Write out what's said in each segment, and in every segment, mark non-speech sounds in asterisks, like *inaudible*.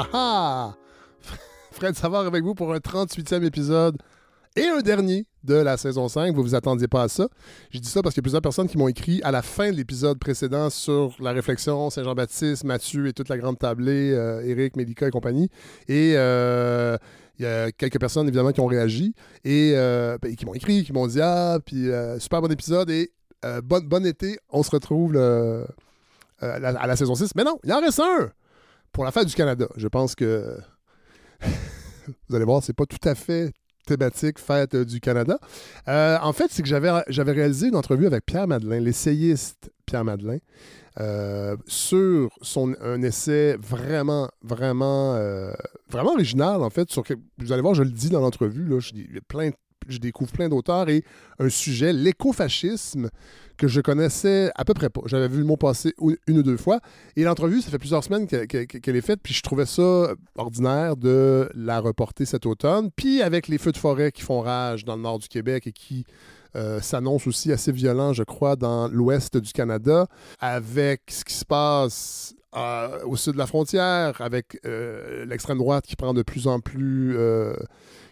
Ah ah! *laughs* Fred Savard avec vous pour un 38e épisode et un dernier de la saison 5. Vous vous attendiez pas à ça. Je dis ça parce qu'il y a plusieurs personnes qui m'ont écrit à la fin de l'épisode précédent sur la réflexion, Saint-Jean-Baptiste, Mathieu et toute la grande tablée, euh, Eric, Mélika et compagnie. Et euh, il y a quelques personnes évidemment qui ont réagi et, euh, ben, qui m'ont écrit, qui m'ont dit Ah, puis euh, super bon épisode et euh, bon, été, on se retrouve à, la, à la saison 6. Mais non, il en reste un pour la fête du Canada. Je pense que *laughs* vous allez voir, c'est pas tout à fait thématique fête du Canada. Euh, en fait, c'est que j'avais, réalisé une entrevue avec Pierre Madeleine, l'essayiste Pierre Madeleine, euh, sur son, un essai vraiment, vraiment, euh, vraiment original, en fait. Sur, vous allez voir, je le dis dans l'entrevue, là, il y a plein, je découvre plein d'auteurs et un sujet, l'écofascisme, que je connaissais à peu près pas. J'avais vu le mot passer une ou deux fois. Et l'entrevue, ça fait plusieurs semaines qu'elle est faite, puis je trouvais ça ordinaire de la reporter cet automne. Puis avec les feux de forêt qui font rage dans le nord du Québec et qui euh, s'annoncent aussi assez violents, je crois, dans l'ouest du Canada, avec ce qui se passe euh, au sud de la frontière, avec euh, l'extrême droite qui prend de plus en plus...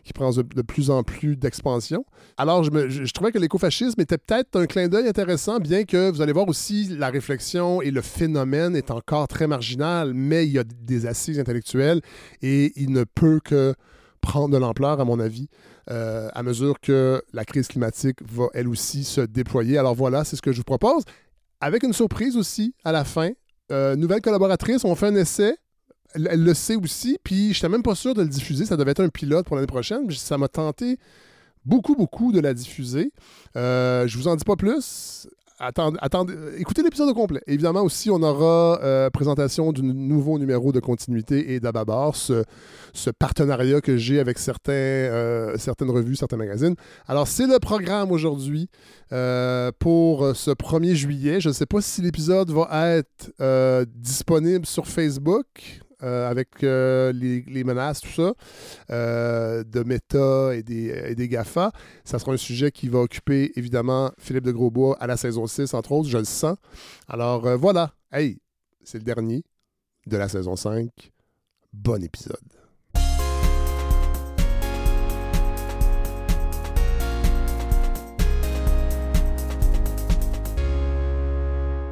qui prend de, plus en plus d'expansion. Alors, je trouvais que l'écofascisme était peut-être un clin d'œil intéressant, bien que vous allez voir aussi la réflexion et le phénomène est encore très marginal, mais il y a des assises intellectuelles et il ne peut que prendre de l'ampleur, à mon avis, euh, à mesure que la crise climatique va, elle aussi, se déployer. Alors voilà, c'est ce que je vous propose. Avec une surprise aussi, à la fin, euh, nouvelle collaboratrice, on fait un essai. Elle, le sait aussi, puis je n'étais même pas sûr de le diffuser. Ça devait être un pilote pour l'année prochaine. Ça m'a tenté beaucoup, beaucoup de la diffuser. Euh, je vous en dis pas plus. Attendez, attendez, écoutez l'épisode au complet. Évidemment, aussi, on aura euh, présentation du nouveau numéro de continuité et d'Ababar, ce, partenariat que j'ai avec certains, euh, certaines revues, certains magazines. Alors, c'est le programme aujourd'hui euh, pour ce 1er juillet. Je ne sais pas si l'épisode va être euh, disponible sur Facebook. Euh, avec euh, les, menaces, tout ça, euh, de Meta et des, et des GAFA. Ça sera un sujet qui va occuper évidemment Philippe de Grosbois à la saison 6, entre autres, je le sens. Alors voilà, hey, c'est le dernier de la saison 5. Bon épisode.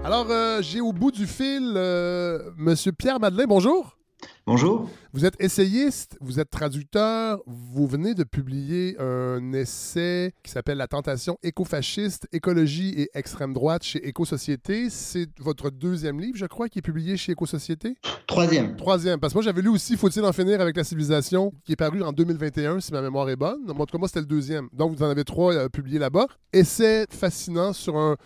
Alors, euh, j'ai au bout du fil euh, Monsieur Pierre Madeleine, bonjour. Bonjour. Vous êtes essayiste, vous êtes traducteur, vous venez de publier un essai qui s'appelle La tentation écofasciste, écologie et extrême droite chez Éco-Société. C'est votre deuxième livre, je crois, qui est publié chez Éco-Société? Troisième. Troisième, parce que moi j'avais lu aussi Faut-il en finir avec la civilisation, qui est paru en 2021, si ma mémoire est bonne. En tout cas, moi c'était le deuxième. Donc vous en avez trois euh, publiés là-bas. Essai fascinant sur un.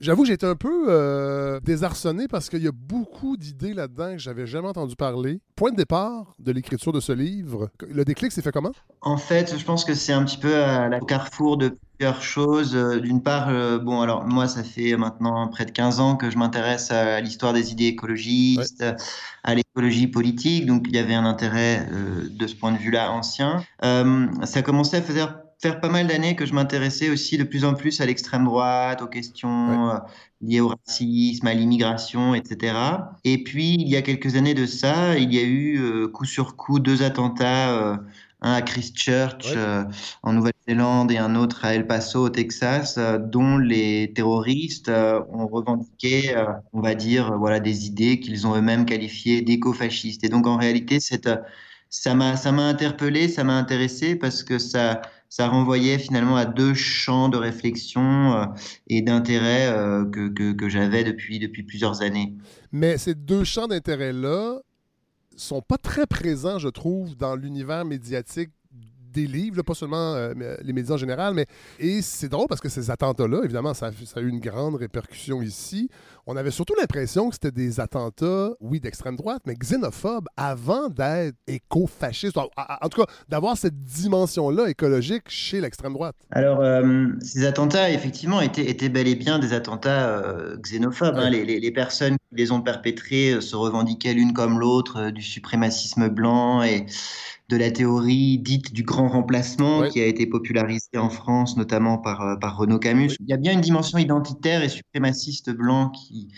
J'avoue, j'ai été un peu euh, désarçonné parce qu'il y a beaucoup d'idées là-dedans que j'avais jamais entendu parler. Point de départ de l'écriture de ce livre. Le déclic s'est fait comment? En fait, je pense que c'est un petit peu à la carrefour de plusieurs choses. Euh, D'une part, euh, bon, alors moi, ça fait maintenant près de 15 ans que je m'intéresse à l'histoire des idées écologistes, à l'écologie politique, donc il y avait un intérêt euh, de ce point de vue-là ancien. Euh, ça commençait à faire, faire pas mal d'années que je m'intéressais aussi de plus en plus à l'extrême droite, aux questions euh, liées au racisme, à l'immigration, etc. Et puis, il y a quelques années de ça, il y a eu euh, coup sur coup deux attentats, euh, un à Christchurch Ouais. euh, en Nouvelle-Zélande et un autre à El Paso au Texas, dont les terroristes ont revendiqué, on va dire, voilà, des idées qu'ils ont eux-mêmes qualifiées d'écofascistes. Et donc, en réalité, cette, ça m'a, ça m'a interpellé, ça m'a intéressé parce que ça, ça renvoyait finalement à deux champs de réflexion euh, et d'intérêt euh, que, que, j'avais depuis, depuis plusieurs années. Mais ces deux champs d'intérêt-là sont pas très présents, je trouve, dans l'univers médiatique des livres, pas seulement euh, les médias en général, mais et c'est drôle parce que ces attentats-là, évidemment, ça a eu une grande répercussion ici. On avait surtout l'impression que c'était des attentats, oui, d'extrême droite, mais xénophobes avant d'être éco-fascistes. En, en tout cas, d'avoir cette dimension-là écologique chez l'extrême droite. Alors, euh, ces attentats, effectivement, étaient, étaient bel et bien des attentats euh, xénophobes. Ouais. hein. Les, les- les personnes les ont perpétrés euh, se revendiquaient l'une comme l'autre euh, du suprémacisme blanc et de la théorie dite du grand remplacement Ouais. qui a été popularisée en France, notamment par, euh, par Renaud Camus. Il y a bien une dimension identitaire et suprémaciste blanc qui,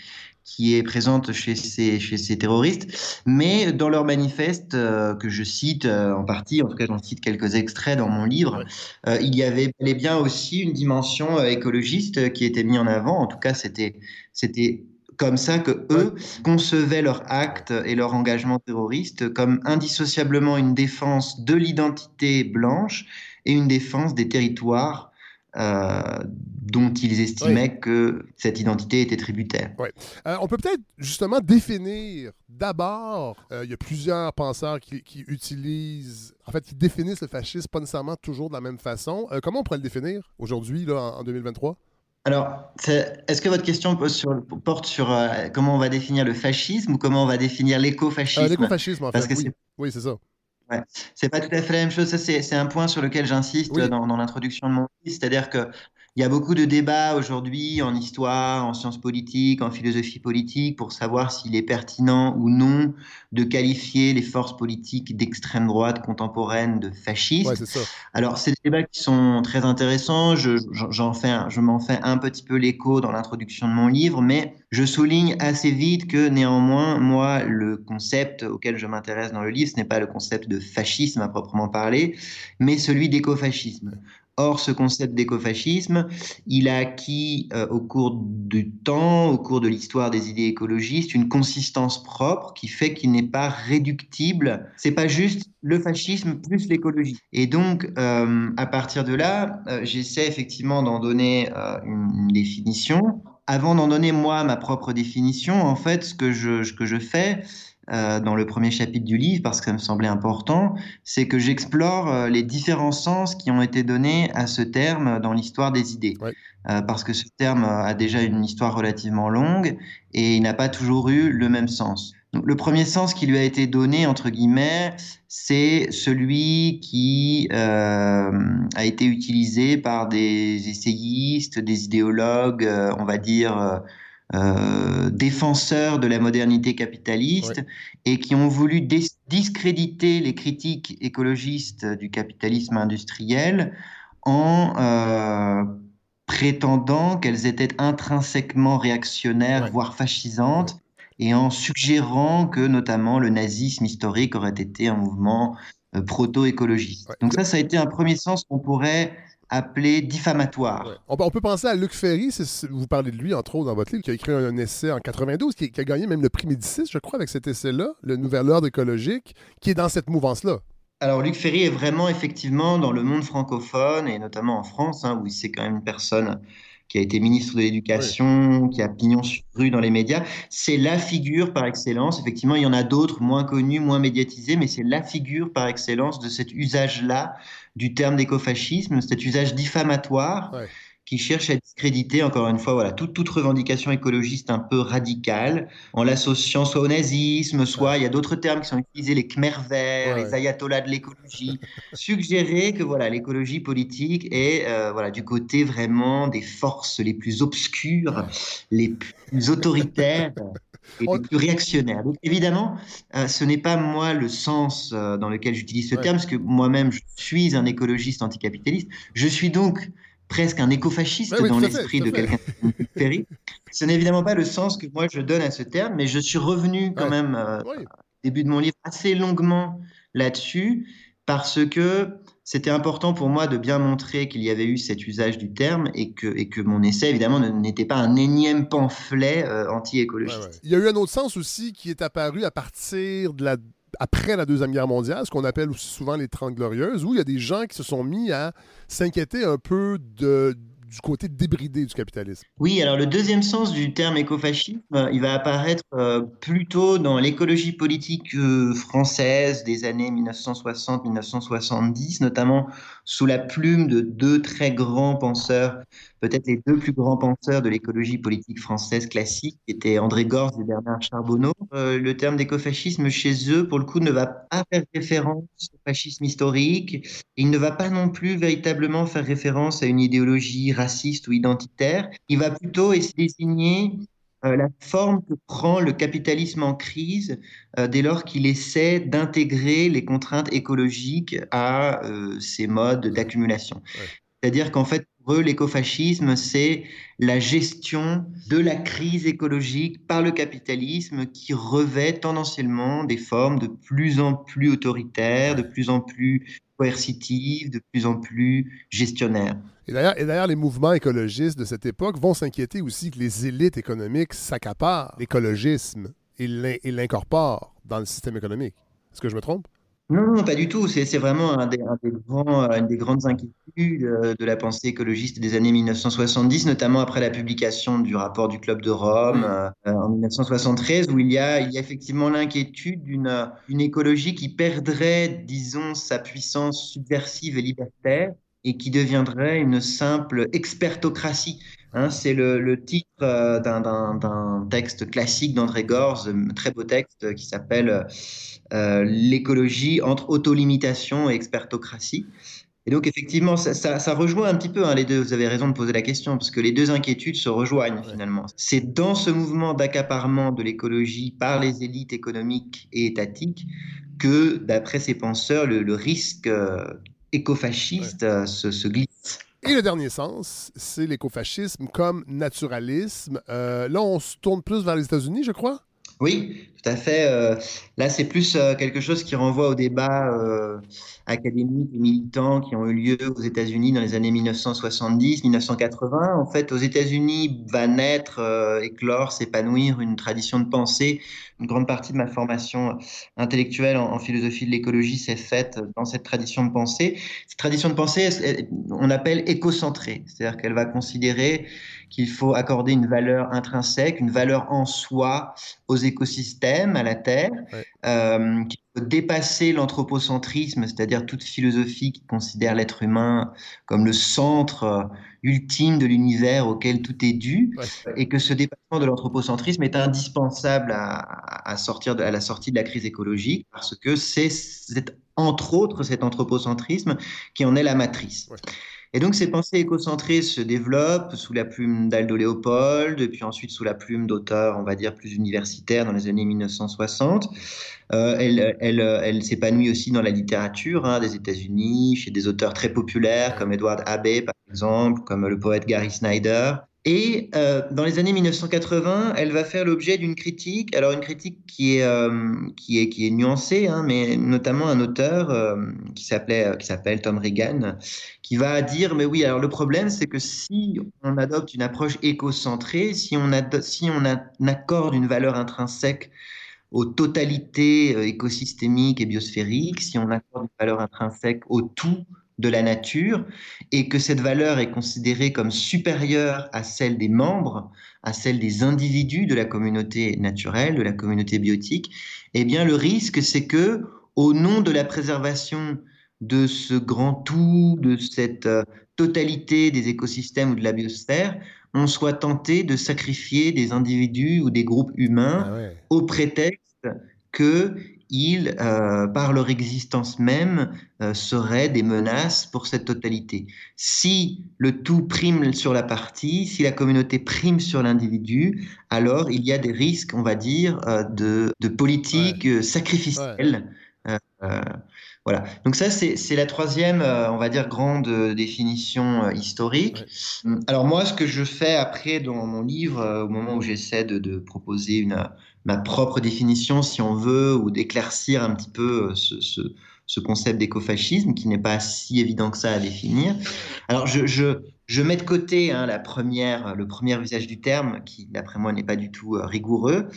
qui est présente chez ces, chez ces terroristes. Mais dans leur manifeste, euh, que je cite euh, en partie, en tout cas j'en cite quelques extraits dans mon livre, euh, il y avait bel et bien aussi une dimension écologiste qui était mise en avant. En tout cas, c'était comme ça que eux concevaient leur acte et leur engagement terroriste comme indissociablement une défense de l'identité blanche et une défense des territoires euh, dont ils estimaient que cette identité était tributaire. Euh, on peut peut-être justement définir d'abord, euh, il y a plusieurs penseurs qui, utilisent, en fait, qui définissent le fascisme pas nécessairement toujours de la même façon. comment on pourrait le définir aujourd'hui, là, en, 2023? Alors, est-ce que votre question porte sur comment on va définir le fascisme ou comment on va définir l'écofascisme? L'écofascisme, en fait. oui, c'est ça. Ouais. C'est pas tout à fait la même chose. Ça, c'est un point sur lequel j'insiste dans, dans l'introduction de mon livre. C'est-à-dire que il y a beaucoup de débats aujourd'hui en histoire, en sciences politiques, en philosophie politique pour savoir s'il est pertinent ou non de qualifier les forces politiques d'extrême droite contemporaine de fascistes. Ouais, ça. Alors, c'est des débats qui sont très intéressants. Je, j'en fais, je m'en fais un petit peu l'écho dans l'introduction de mon livre, mais je souligne assez vite que néanmoins, moi, le concept auquel je m'intéresse dans le livre, ce n'est pas le concept de fascisme à proprement parler, mais celui d'écofascisme. Or, ce concept d'écofascisme, il a acquis euh, au cours du temps, au cours de l'histoire des idées écologistes, une consistance propre qui fait qu'il n'est pas réductible. C'est pas juste le fascisme plus l'écologie. Et donc, euh, à partir de là, euh, j'essaie effectivement d'en donner une, définition. Avant d'en donner moi ma propre définition, en fait, ce que je, ce que je fais, euh, dans le premier chapitre du livre, parce que ça me semblait important, c'est que j'explore euh, les différents sens qui ont été donnés à ce terme dans l'histoire des idées. Euh, parce que ce terme a déjà une histoire relativement longue et il n'a pas toujours eu le même sens. Donc, le premier sens qui lui a été donné, entre guillemets, c'est celui qui a été utilisé par des essayistes, des idéologues, on va dire, euh, défenseurs de la modernité capitaliste et qui ont voulu discréditer les critiques écologistes du capitalisme industriel en euh, prétendant qu'elles étaient intrinsèquement réactionnaires, voire fascisantes, et en suggérant que notamment le nazisme historique aurait été un mouvement euh, proto-écologiste. Donc ça, ça a été un premier sens qu'on pourrait appelé diffamatoire. On, peut penser à Luc Ferry, vous parlez de lui entre autres dans votre livre, qui a écrit un, essai en 92, qui, a gagné même le prix Médicis, je crois, avec cet essai-là, le Nouvel Ordre écologique, qui est dans cette mouvance-là. Alors Luc Ferry est vraiment effectivement dans le monde francophone et notamment en France, hein, où c'est quand même une personne qui a été ministre de l'Éducation, qui a pignon sur rue dans les médias. C'est la figure par excellence. Effectivement, il y en a d'autres moins connus, moins médiatisés, mais c'est la figure par excellence de cet usage-là du terme d'écofascisme, cet usage diffamatoire qui cherche à discréditer, encore une fois, voilà, toute, toute revendication écologiste un peu radicale, en l'associant soit au nazisme, soit il y a d'autres termes qui sont utilisés, les Khmer verts, les ayatollahs de l'écologie, suggérer que voilà, l'écologie politique est euh, voilà, du côté vraiment des forces les plus obscures, les plus autoritaires et les plus réactionnaires. Donc évidemment, euh, ce n'est pas moi le sens euh, dans lequel j'utilise ce terme, parce que moi-même, je suis un écologiste anticapitaliste. Je suis donc presque un écofasciste dans l'esprit de quelqu'un de. Ce n'est évidemment pas le sens que moi je donne à ce terme, mais je suis revenu quand même euh, au début de mon livre assez longuement là-dessus parce que c'était important pour moi de bien montrer qu'il y avait eu cet usage du terme et que, et que mon essai, évidemment, n'était pas un énième pamphlet euh, anti-écologiste. Il y a eu un autre sens aussi qui est apparu à partir de la après la Deuxième Guerre mondiale, ce qu'on appelle aussi souvent les Trente Glorieuses, où il y a des gens qui se sont mis à s'inquiéter un peu du côté débridé du capitalisme. Oui, alors le deuxième sens du terme écofascisme, euh, il va apparaître euh, plutôt dans l'écologie politique euh, française des années 1960-1970, notamment sous la plume de deux très grands penseurs, peut-être les deux plus grands penseurs de l'écologie politique française classique, qui étaient André Gorz et Bernard Charbonneau. le terme d'écofascisme chez eux, pour le coup, ne va pas faire référence au fascisme historique. Il ne va pas non plus véritablement faire référence à une idéologie raciste ou identitaire. Il va plutôt essayer de désigner euh, la forme que prend le capitalisme en crise euh, dès lors qu'il essaie d'intégrer les contraintes écologiques à euh, ces modes d'accumulation. C'est-à-dire qu'en fait, Pour eux, l'écofascisme, c'est la gestion de la crise écologique par le capitalisme qui revêt tendanciellement des formes de plus en plus autoritaires, de plus en plus coercitives, de plus en plus gestionnaires. Et d'ailleurs, les mouvements écologistes de cette époque vont s'inquiéter aussi que les élites économiques s'accaparent l'écologisme et l'incorporent dans le système économique. Est-ce que je me trompe? Non, non, pas du tout. C'est vraiment un des, grands, une des grandes inquiétudes euh, de la pensée écologiste des années 1970, notamment après la publication du rapport du Club de Rome euh, en 1973, où il y a, il y a effectivement l'inquiétude d'une une écologie qui perdrait, disons, sa puissance subversive et libertaire et qui deviendrait une simple expertocratie. Hein, c'est le, titre euh, d'un texte classique d'André Gorz, très beau texte qui s'appelle euh, L'écologie entre autolimitation et expertocratie. Et donc effectivement, ça, rejoint un petit peu hein, les deux. Vous avez raison de poser la question parce que les deux inquiétudes se rejoignent finalement. C'est dans ce mouvement d'accaparement de l'écologie par les élites économiques et étatiques que, d'après ces penseurs, le, risque euh, écofasciste se glisse. Et le dernier sens, c'est l'écofascisme comme naturalisme. Euh, là, on se tourne plus vers les États-Unis, je crois? Oui, tout à fait. Euh, là, c'est plus euh, quelque chose qui renvoie au débat euh, académique et militant qui ont eu lieu aux États-Unis dans les années 1970-1980. En fait, aux États-Unis va naître, éclore, s'épanouir une tradition de pensée. Une grande partie de ma formation intellectuelle en, philosophie de l'écologie s'est faite dans cette tradition de pensée. Cette tradition de pensée, on appelle écocentrée, c'est-à-dire qu'elle va considérer qu'il faut accorder une valeur intrinsèque, une valeur en soi aux écosystèmes, à la Terre, euh, qu'il faut dépasser l'anthropocentrisme, c'est-à-dire toute philosophie qui considère l'être humain comme le centre euh, ultime de l'univers auquel tout est dû, et que ce dépassement de l'anthropocentrisme est indispensable à, sortir de, à la sortie de la crise écologique, parce que c'est entre autres cet anthropocentrisme qui en est la matrice. Et donc ces pensées écocentrées se développent sous la plume d'Aldo Léopold, puis ensuite sous la plume d'auteurs, on va dire, plus universitaires dans les années 1960. Euh, elle, elle, elle s'épanouit aussi dans la littérature hein, des États-Unis, chez des auteurs très populaires comme Edward Abbey, par exemple, comme le poète Gary Snyder. Et euh, dans les années 1980, elle va faire l'objet d'une critique, alors une critique qui est, euh, qui est, qui est nuancée, hein, mais notamment un auteur euh, qui s'appelle Tom Regan, qui va dire, mais oui, alors le problème, c'est que si on adopte une approche écocentrée, si on, si on accorde une valeur intrinsèque aux totalités écosystémiques et biosphériques, si on accorde une valeur intrinsèque au tout, de la nature et que cette valeur est considérée comme supérieure à celle des membres, à celle des individus de la communauté naturelle, de la communauté biotique, eh bien le risque c'est que au nom de la préservation de ce grand tout, de cette euh, totalité des écosystèmes ou de la biosphère, on soit tenté de sacrifier des individus ou des groupes humains ah au prétexte que ils, euh, par leur existence même, euh, seraient des menaces pour cette totalité. Si le tout prime sur la partie, si la communauté prime sur l'individu, alors il y a des risques, on va dire, euh, de, de, politique sacrificielle. voilà. Donc ça, c'est la troisième, on va dire, grande définition historique. Alors moi, ce que je fais après dans mon livre, au moment où j'essaie de, de, proposer une ma propre définition, si on veut, ou d'éclaircir un petit peu euh, ce, concept d'écofascisme qui n'est pas si évident que ça à définir. Alors, je, je, mets de côté hein, la première, le premier usage du terme, qui, d'après moi, n'est pas du tout euh, rigoureux,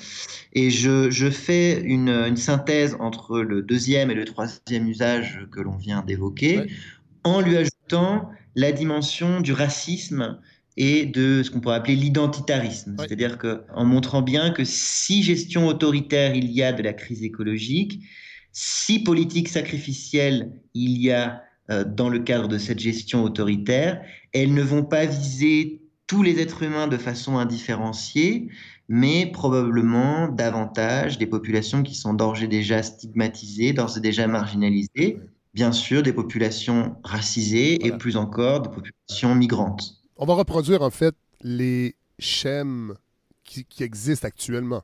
et je, je fais une, une, synthèse entre le deuxième et le troisième usage que l'on vient d'évoquer, en lui ajoutant la dimension du racisme et de ce qu'on pourrait appeler l'identitarisme. C'est-à-dire qu'en montrant bien que si gestion autoritaire il y a de la crise écologique, si politique sacrificielle il y a euh, dans le cadre de cette gestion autoritaire, elles ne vont pas viser tous les êtres humains de façon indifférenciée, mais probablement davantage des populations qui sont d'ores et déjà stigmatisées, d'ores et déjà marginalisées, bien sûr des populations racisées et plus encore des populations migrantes on va reproduire en fait les schèmes qui, existent actuellement.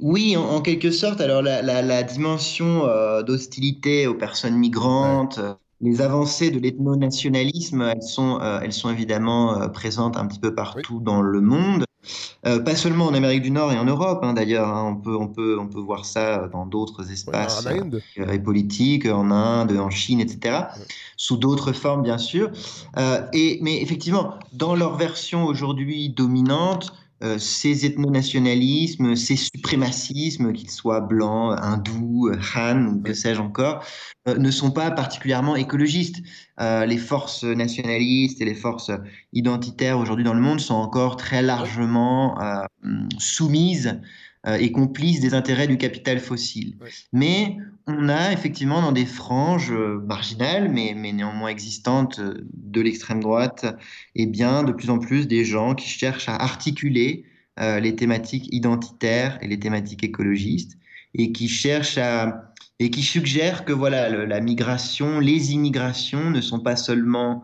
Oui, en, quelque sorte. Alors la, dimension euh, d'hostilité aux personnes migrantes, les avancées de l'ethno-nationalisme, elles sont, euh, elles sont évidemment euh, présentes un petit peu partout dans le monde, euh, pas seulement en Amérique du Nord et en Europe. Hein, d'ailleurs, hein, on peut, on peut, on peut voir ça dans d'autres espaces et politiques, en Inde, en Chine, etc. Sous d'autres formes, bien sûr. et mais effectivement, dans leur version aujourd'hui dominante. Euh, ces ethno-nationalismes, ces suprémacismes, qu'ils soient blancs, hindous, Han ou que sais-je encore, euh, ne sont pas particulièrement écologistes. Euh, les forces nationalistes et les forces identitaires aujourd'hui dans le monde sont encore très largement soumises et complices des intérêts du capital fossile. Mais on a effectivement dans des franges euh, marginales, mais, mais néanmoins existantes euh, de l'extrême droite, eh bien, de plus en plus des gens qui cherchent à articuler euh, les thématiques identitaires et les thématiques écologistes, et qui cherchent à et qui suggèrent que voilà la migration, les immigrations ne sont pas seulement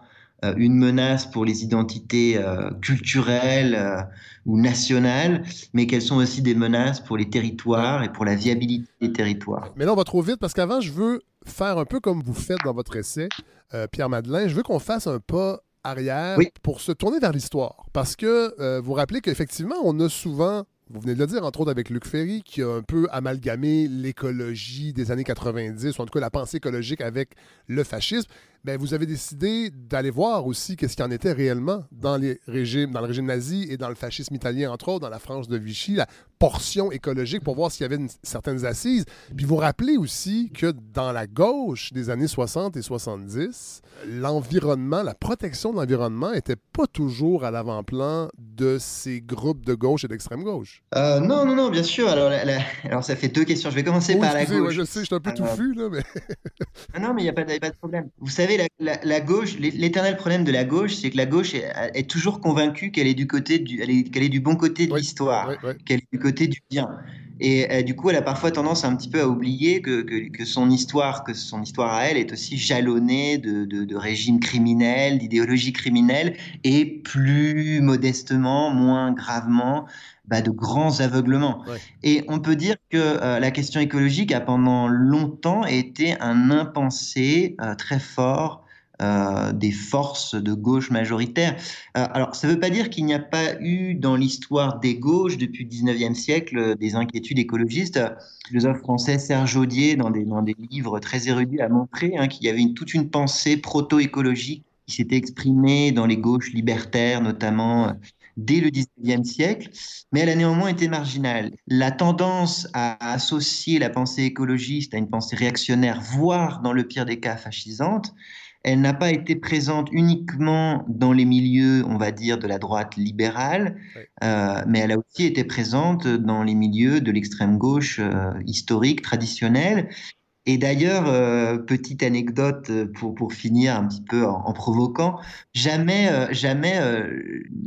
une menace pour les identités euh, culturelles euh, ou nationales, mais qu'elles sont aussi des menaces pour les territoires et pour la viabilité des territoires. Mais là, on va trop vite parce qu'avant, je veux faire un peu comme vous faites dans votre essai, Pierre Madeleine. Je veux qu'on fasse un pas arrière pour se tourner vers l'histoire. Parce que vous rappelez qu'effectivement, on a souvent vous venez de le dire, entre autres avec Luc Ferry, qui a un peu amalgamé l'écologie des années 90, ou en tout cas la pensée écologique avec le fascisme. Ben, vous avez décidé d'aller voir aussi qu'est-ce qu'il y en était réellement dans, les régimes, dans le régime nazi et dans le fascisme italien, entre autres, dans la France de Vichy, la portion écologique pour voir s'il y avait certaines assises. Puis vous rappelez aussi que dans la gauche des années 60 et 70, l'environnement, la protection de l'environnement n'était pas toujours à l'avant-plan de ces groupes de gauche et d'extrême gauche. Euh, non, non, non, bien sûr. Alors, Alors, ça fait deux questions. Je vais commencer par la gauche. je sais, je suis un peu euh, touffu, là, mais... *laughs* non, mais il n'y a, pas de problème. Vous savez, la, gauche, l'éternel problème de la gauche, c'est que la gauche est, toujours convaincue qu'elle est du côté du, qu'elle est, du bon côté de l'histoire, qu'elle est du côté du bien. Et euh, du coup, elle a parfois tendance un petit peu à oublier que, que, son histoire, que son histoire à elle est aussi jalonnée de, de, régimes criminels, d'idéologies criminelles, et plus modestement, moins gravement, bah, de grands aveuglements. Et on peut dire que euh, la question écologique a pendant longtemps été un impensé euh, très fort euh, des forces de gauche majoritaires. alors, ça ne veut pas dire qu'il n'y a pas eu dans l'histoire des gauches depuis le 19e siècle des inquiétudes écologistes. Le philosophe français Serge Audier, dans des, dans des livres très érudits, a montré hein, qu'il y avait une, toute une pensée proto-écologique qui s'était exprimée dans les gauches libertaires, notamment dès le XIXe siècle, mais elle a néanmoins été marginale. La tendance à associer la pensée écologiste à une pensée réactionnaire, voire dans le pire des cas fascisante, elle n'a pas été présente uniquement dans les milieux, on va dire, de la droite libérale, euh, mais elle a aussi été présente dans les milieux de l'extrême gauche euh, historique, traditionnelle, et d'ailleurs, euh, petite anecdote euh, pour, pour finir un petit peu en, provoquant, jamais, euh, jamais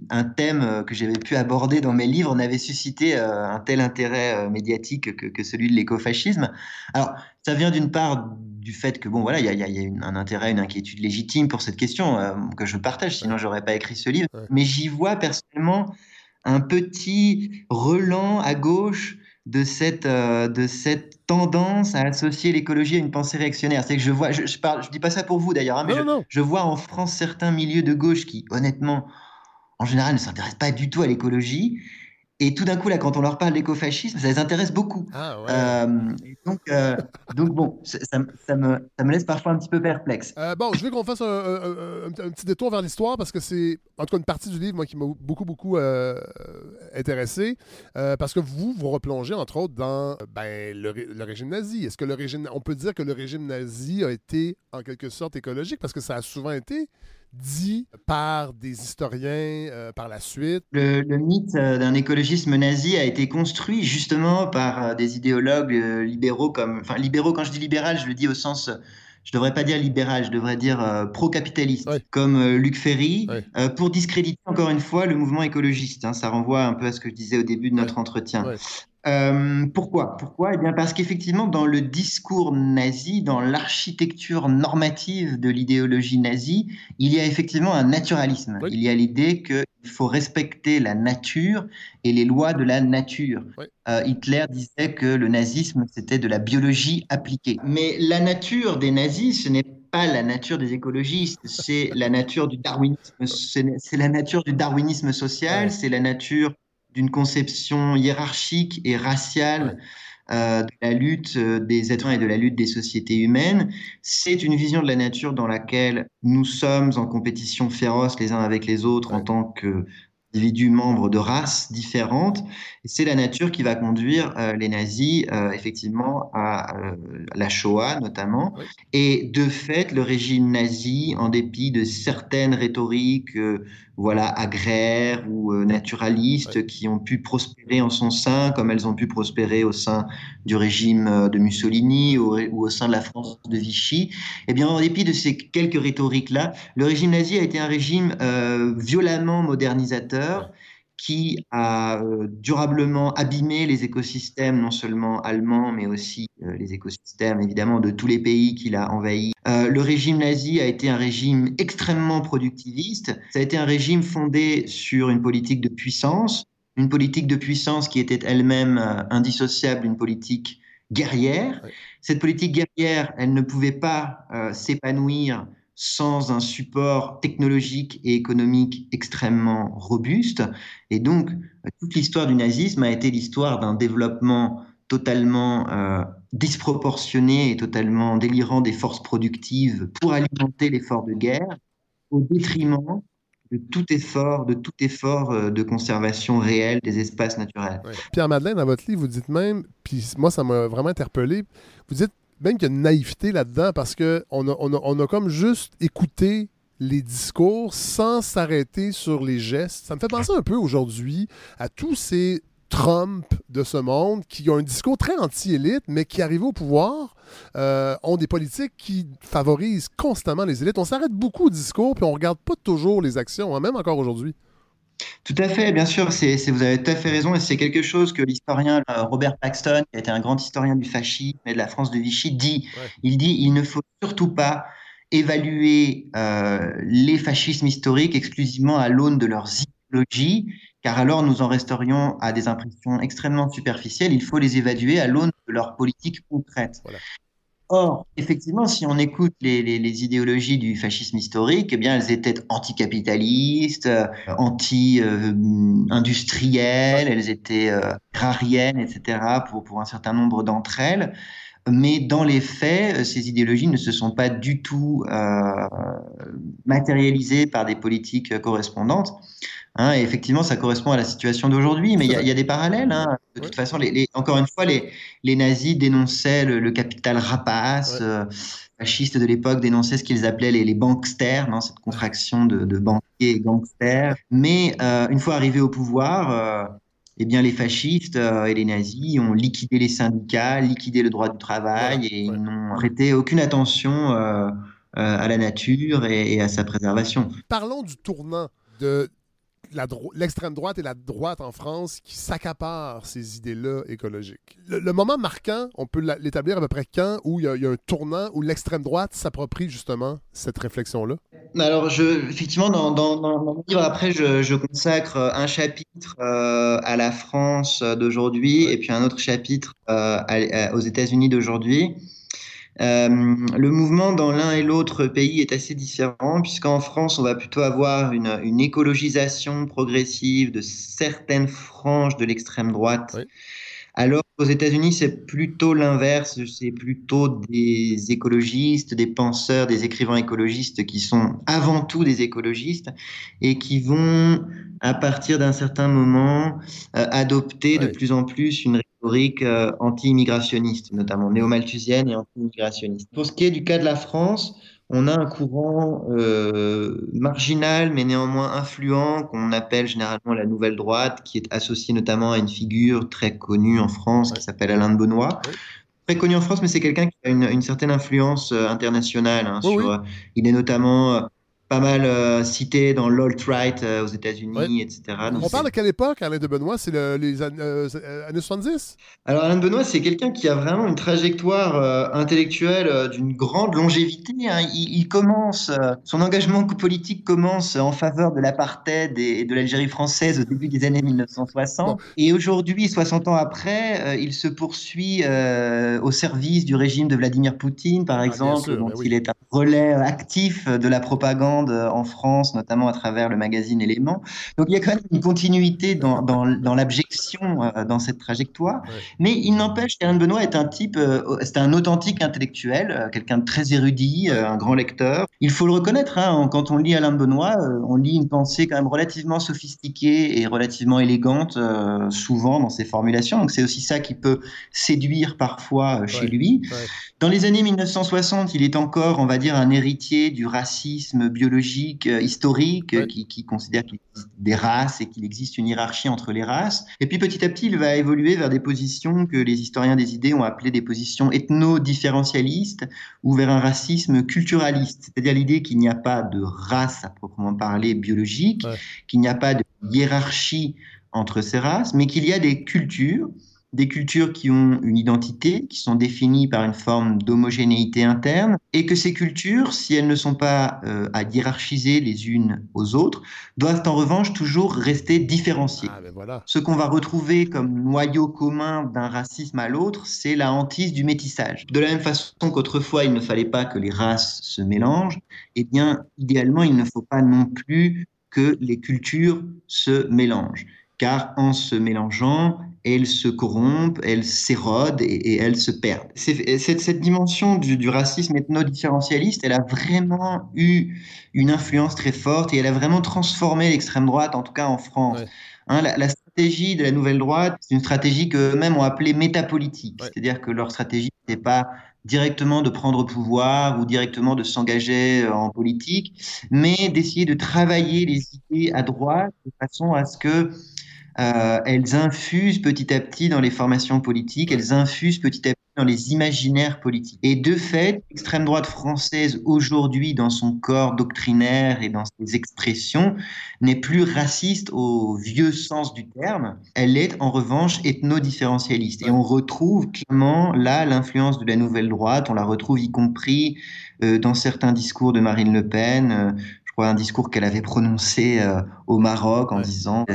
un thème que j'avais pu aborder dans mes livres n'avait suscité un tel intérêt médiatique que, que, celui de l'écofascisme. Alors, ça vient d'une part du fait que, bon, voilà, il y a, y a un intérêt, une inquiétude légitime pour cette question que je partage, sinon j'aurais pas écrit ce livre. Mais j'y vois personnellement un petit relan à gauche de cette, euh, de cette tendance à associer l'écologie à une pensée réactionnaire. C'est que je vois, je, je, parle, je dis pas ça pour vous d'ailleurs, hein, mais je, vois en France certains milieux de gauche qui, honnêtement, en général, ne s'intéressent pas du tout à l'écologie et tout d'un coup, là, quand on leur parle d'écofascisme, ça les intéresse beaucoup. Ah, euh, donc, euh, donc, bon, ça, ça, me, ça, me, laisse parfois un petit peu perplexe. Euh, bon, je veux qu'on fasse un, petit détour vers l'histoire parce que c'est, en tout cas, une partie du livre moi, qui m'a beaucoup, beaucoup intéressé. parce que vous, vous replongez, entre autres, dans ben, le, le, régime nazi. Est-ce que le régime, on peut dire que le régime nazi a été, en quelque sorte, écologique? Parce que ça a souvent été dit par des historiens euh, par la suite? Le, mythe euh, d'un écologisme nazi a été construit justement par euh, des idéologues libéraux comme, enfin libéraux quand je dis libéral, je le dis au sens je devrais pas dire libéral, je devrais dire pro-capitaliste, comme Luc Ferry, pour discréditer encore une fois le mouvement écologiste. Hein. ça renvoie un peu à ce que je disais au début de notre entretien. Euh, pourquoi? Pourquoi? Eh bien parce qu'effectivement, dans le discours nazi, dans l'architecture normative de l'idéologie nazie, il y a effectivement un naturalisme. Il y a l'idée qu'il faut respecter la nature et les lois de la nature. Euh, Hitler disait que le nazisme, c'était de la biologie appliquée. Mais la nature des nazis, ce n'est pas la nature des écologistes, c'est la nature du darwinisme, c'est la nature du darwinisme social, c'est la nature d'une conception hiérarchique et raciale euh, de la lutte euh, des êtres humains et de la lutte des sociétés humaines. C'est une vision de la nature dans laquelle nous sommes en compétition féroce les uns avec les autres en tant que individus membres de races différentes. C'est la nature qui va conduire euh, les nazis euh, effectivement à euh, la Shoah notamment. Et de fait, le régime nazi, en dépit de certaines rhétoriques voilà, agraires ou naturalistes qui ont pu prospérer en son sein, comme elles ont pu prospérer au sein du régime de Mussolini ou, au sein de la France de Vichy, eh bien, en dépit de ces quelques rhétoriques-là, le régime nazi a été un régime violemment modernisateur qui a euh, durablement abîmé les écosystèmes, non seulement allemands, mais aussi euh, les écosystèmes évidemment de tous les pays qu'il a envahis. Euh, le régime nazi a été un régime extrêmement productiviste. Ça a été un régime fondé sur une politique de puissance, une politique de puissance qui était elle-même indissociable d'une politique guerrière. Cette politique guerrière, elle ne pouvait pas s'épanouir sans un support technologique et économique extrêmement robuste. Et donc, toute l'histoire du nazisme a été l'histoire d'un développement totalement euh, disproportionné et totalement délirant des forces productives pour alimenter l'effort de guerre, au détriment de tout effort, euh, de conservation réelle des espaces naturels. Pierre-Madeleine, dans votre livre, vous dites même, puis moi ça m'a vraiment interpellé, vous dites même qu'il y a une naïveté là-dedans parce qu'on a, on a, comme juste écouté les discours sans s'arrêter sur les gestes. Ça me fait penser un peu aujourd'hui à tous ces Trump de ce monde qui ont un discours très anti-élite, mais qui arrivent au pouvoir, euh, ont des politiques qui favorisent constamment les élites. On s'arrête beaucoup au discours, puis on regarde pas toujours les actions, hein, même encore aujourd'hui. Tout à fait, bien sûr, c'est, vous avez tout à fait raison, et c'est quelque chose que l'historien Robert Paxton, qui a été un grand historien du fascisme et de la France de Vichy, dit. Il dit il ne faut surtout pas évaluer euh, les fascismes historiques exclusivement à l'aune de leurs idéologies, car alors nous en resterions à des impressions extrêmement superficielles. Il faut les évaluer à l'aune de leurs politiques concrètes. Or, effectivement, si on écoute les, idéologies du fascisme historique, eh bien, elles étaient anticapitalistes, euh, anti-industrielles, elles étaient euh, rariennes, etc., pour, pour un certain nombre d'entre elles. Mais dans les faits, euh, ces idéologies ne se sont pas du tout matérialisées par des politiques correspondantes. Hein, et effectivement, ça correspond à la situation d'aujourd'hui, mais il y, a des parallèles. Hein. De toute façon, les, encore une fois, les, les nazis dénonçaient le, capital rapace. Euh, fascistes de l'époque dénonçaient ce qu'ils appelaient les, les banksters, non, cette contraction de, de banquiers et gangsters. Mais euh, une fois arrivés au pouvoir, euh, eh bien, les fascistes et les nazis ont liquidé les syndicats, liquidé le droit du travail et n'ont prêté aucune attention à la nature et, et à sa préservation. Parlons du tournant de l'extrême droite et la droite en France qui s'accaparent ces idées-là écologiques. Le, moment marquant, on peut l'établir à peu près quand, où il y, a un tournant où l'extrême droite s'approprie justement cette réflexion-là? Alors, je, effectivement, dans, mon livre, après, je, consacre un chapitre euh, à la France d'aujourd'hui et puis un autre chapitre euh, aux États-Unis d'aujourd'hui. Euh, le mouvement dans l'un et l'autre pays est assez différent, puisqu'en France, on va plutôt avoir une, écologisation progressive de certaines franges de l'extrême droite. Alors qu'aux États-Unis, c'est plutôt l'inverse, c'est plutôt des écologistes, des penseurs, des écrivains écologistes qui sont avant tout des écologistes et qui vont, à partir d'un certain moment, euh, adopter de plus en plus une euh, anti-immigrationniste, notamment néo-malthusienne et anti-immigrationniste. Pour ce qui est du cas de la France, on a un courant euh, marginal mais néanmoins influent qu'on appelle généralement la nouvelle droite, qui est associé notamment à une figure très connue en France qui s'appelle Alain de Benoît. Très connu en France, mais c'est quelqu'un qui a une, certaine influence euh, internationale. Hein, sur, il est notamment pas mal euh, cité dans l'alt-right euh, aux États-Unis, etc. on parle de quelle époque, Alain de Benoît? C'est les années 70 Alors, Alain de Benoît, c'est quelqu'un qui a vraiment une trajectoire intellectuelle d'une grande longévité. Hein. Il, commence, son engagement politique commence en faveur de l'apartheid et de l'Algérie française au début des années 1960. Et aujourd'hui, 60 ans après, il se poursuit au service du régime de Vladimir Poutine, par ah, exemple, dont il est un relais actif de la propagande en France, notamment à travers le magazine Éléments. Donc il y a quand même une continuité dans, dans, l'abjection euh, dans cette trajectoire. Mais il n'empêche qu'Alain Benoît est un type, euh, c'est un authentique intellectuel, euh, quelqu'un de très érudit, un grand lecteur. Il faut le reconnaître, hein, quand on lit Alain Benoît, on lit une pensée quand même relativement sophistiquée et relativement élégante, souvent dans ses formulations. Donc c'est aussi ça qui peut séduire parfois chez lui. Dans les années 1960, il est encore, on va dire, un héritier du racisme biologique euh, historique euh, qui, considère qu'il existe des races et qu'il existe une hiérarchie entre les races. Et puis petit à petit, il va évoluer vers des positions que les historiens des idées ont appelées des positions ethno-différentialistes ou vers un racisme culturaliste, c'est-à-dire l'idée qu'il n'y a pas de race à proprement parler biologique, qu'il n'y a pas de hiérarchie entre ces races, mais qu'il y a des cultures des cultures qui ont une identité, qui sont définies par une forme d'homogénéité interne, et que ces cultures, si elles ne sont pas euh, à hiérarchiser les unes aux autres, doivent en revanche toujours rester différenciées. Ah, ben Ce qu'on va retrouver comme noyau commun d'un racisme à l'autre, c'est la hantise du métissage. De la même façon qu'autrefois, il ne fallait pas que les races se mélangent, eh bien, idéalement, il ne faut pas non plus que les cultures se mélangent car en se mélangeant, elles se corrompent, elles s'érodent et, elles se perdent. Cette, cette dimension du, racisme ethno-différentialiste, elle a vraiment eu une influence très forte et elle a vraiment transformé l'extrême droite, en tout cas en France. Hein, la, stratégie de la nouvelle droite, c'est une stratégie qu'eux-mêmes ont appelée métapolitique, c'est-à-dire que leur stratégie n'était pas directement de prendre pouvoir ou directement de s'engager euh, en politique, mais d'essayer de travailler les idées à droite de façon à ce que euh, elles infusent petit à petit dans les formations politiques, elles infusent petit à petit dans les imaginaires politiques. Et de fait, l'extrême droite française aujourd'hui, dans son corps doctrinaire et dans ses expressions, n'est plus raciste au vieux sens du terme. Elle est en revanche ethno-différentialiste. Et on retrouve clairement là l'influence de la nouvelle droite. On la retrouve y compris euh, dans certains discours de Marine Le Pen. Euh, un discours qu'elle avait prononcé euh, au Maroc en disant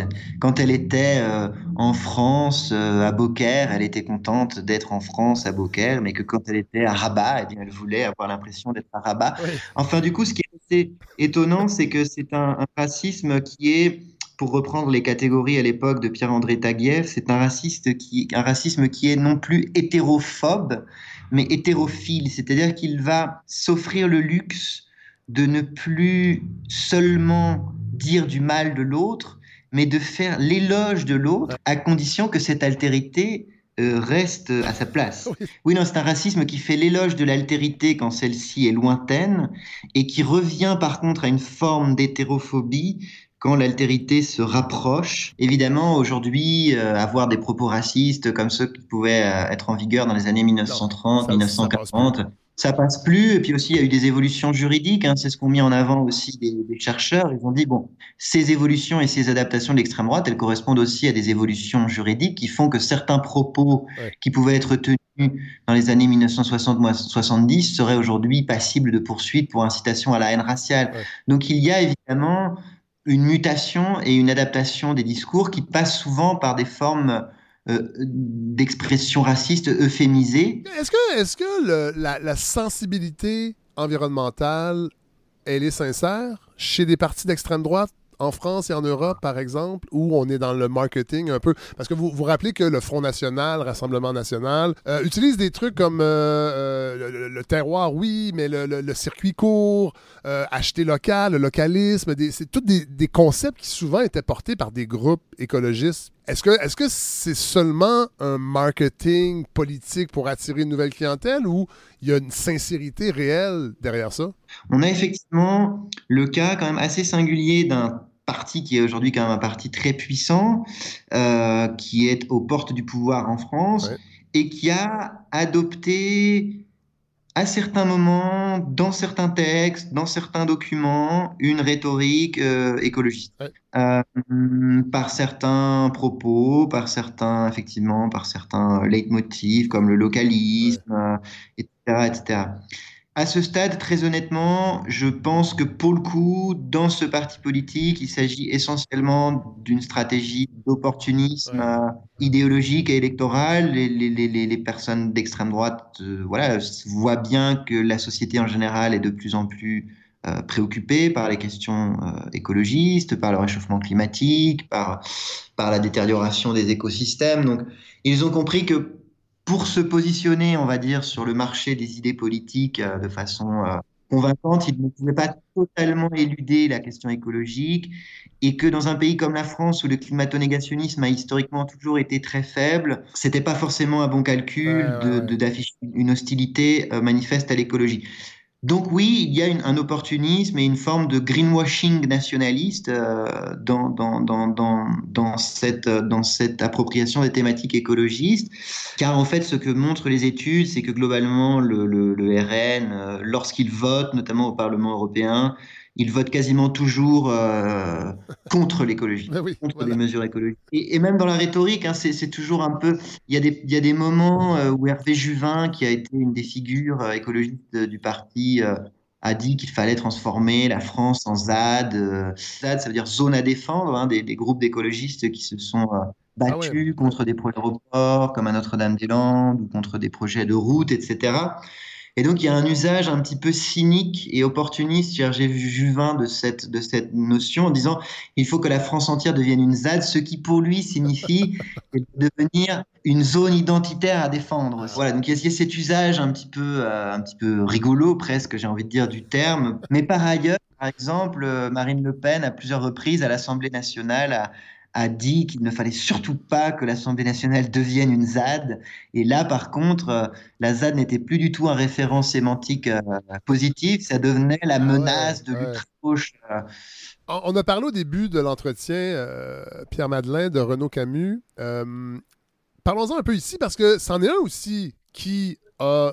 quand elle était euh, en France euh, à Beaucaire, elle était contente d'être en France à Beaucaire, mais que quand elle était à Rabat, eh elle voulait avoir l'impression d'être à Rabat. Enfin, du coup, ce qui est assez étonnant, c'est que c'est un, racisme qui est pour reprendre les catégories à l'époque de Pierre-André Taguieff, c'est un, raciste qui, un racisme qui est non plus hétérophobe, mais hétérophile, c'est-à-dire qu'il va s'offrir le luxe de ne plus seulement dire du mal de l'autre, mais de faire l'éloge de l'autre, à condition que cette altérité euh, reste à sa place. Oui, non, c'est un racisme qui fait l'éloge de l'altérité quand celle-ci est lointaine, et qui revient par contre à une forme d'hétérophobie quand l'altérité se rapproche. Évidemment, aujourd'hui, euh, avoir des propos racistes comme ceux qui pouvaient euh, être en vigueur dans les années 1930, 1940, ça passe plus. Et puis aussi, il y a eu des évolutions juridiques. Hein, c'est ce qu'ont mis en avant aussi des, chercheurs. Ils ont dit bon, ces évolutions et ces adaptations de l'extrême droite, elles correspondent aussi à des évolutions juridiques qui font que certains propos qui pouvaient être tenus dans les années 1960-70 seraient aujourd'hui passibles de poursuite pour incitation à la haine raciale. Donc il y a évidemment une mutation et une adaptation des discours qui passent souvent par des formes euh, d'expression raciste euphémisée. Est-ce que, est que la, sensibilité environnementale, elle est sincère? Chez des partis d'extrême droite en France et en Europe, par exemple, où on est dans le marketing un peu. Parce que vous vous rappelez que le Front National, Rassemblement National, euh, utilise des trucs comme euh, euh, le, terroir, oui, mais le, circuit court, acheter local, le localisme, c'est tous des, concepts qui souvent étaient portés par des groupes écologistes. Est-ce que c'est seulement un marketing politique pour attirer une nouvelle clientèle ou il y a une sincérité réelle derrière ça? On a effectivement le cas quand même assez singulier d'un parti qui est aujourd'hui quand même un parti très puissant, euh, qui est aux portes du pouvoir en France et qui a adopté à certains moments, dans certains textes, dans certains documents, une rhétorique euh, écologiste. Euh, par certains propos, par certains, effectivement, par certains leitmotifs comme le localisme, etc., etc. À ce stade, très honnêtement, je pense que pour le coup, dans ce parti politique, il s'agit essentiellement d'une stratégie d'opportunisme euh, idéologique et électoral. Les, les, les, les personnes d'extrême droite euh, voilà, voient bien que la société en général est de plus en plus euh, préoccupée par les questions écologistes, par le réchauffement climatique, par, par la détérioration des écosystèmes. Donc, ils ont compris que pour se positionner, on va dire, sur le marché des idées politiques euh, de façon euh, convaincante, il ne pouvait pas totalement éluder la question écologique et que dans un pays comme la France où le climato-négationnisme a historiquement toujours été très faible, c'était pas forcément un bon calcul d'afficher une hostilité euh, manifeste à l'écologie. Donc oui, il y a un opportunisme et une forme de greenwashing nationaliste euh, dans, dans, dans, dans, cette, dans cette appropriation des thématiques écologistes, car en fait ce que montrent les études, c'est que globalement le, le, le RN, euh, lorsqu'il vote, notamment au Parlement européen, il vote quasiment toujours euh, contre l'écologie, ben contre les mesures écologiques. Et, même dans la rhétorique, hein, c'est toujours un peu. Il y a des, il y a des moments euh, où Hervé Juvin, qui a été une des figures euh, écologistes du parti, a dit qu'il fallait transformer la France en ZAD. ZAD, ça veut dire zone à défendre, hein, des, des, groupes d'écologistes qui se sont ah battus contre des projets d'aéroports comme à Notre-Dame-des-Landes ou contre des projets de route, etc. Et donc, il y a un usage un petit peu cynique et opportuniste j'ai vu Juvin de cette, de cette notion en disant il faut que la France entière devienne une ZAD, ce qui pour lui signifie *laughs* devenir une zone identitaire à défendre. Voilà, donc il y a cet usage un petit peu, euh, un petit peu rigolo presque, j'ai envie de dire, du terme. Mais par ailleurs, par exemple, euh, Marine Le Pen, à plusieurs reprises à l'Assemblée nationale, a, a dit qu'il ne fallait surtout pas que l'Assemblée nationale devienne une ZAD. Et là, par contre, euh, la ZAD n'était plus du tout un référent sémantique euh, positif, ça devenait la ah menace de l'ultra-gauche. Euh. On a parlé au début de l'entretien, Pierre Madeleine, de Renaud Camus. Parlons-en un peu ici, parce que c'en est un aussi qui a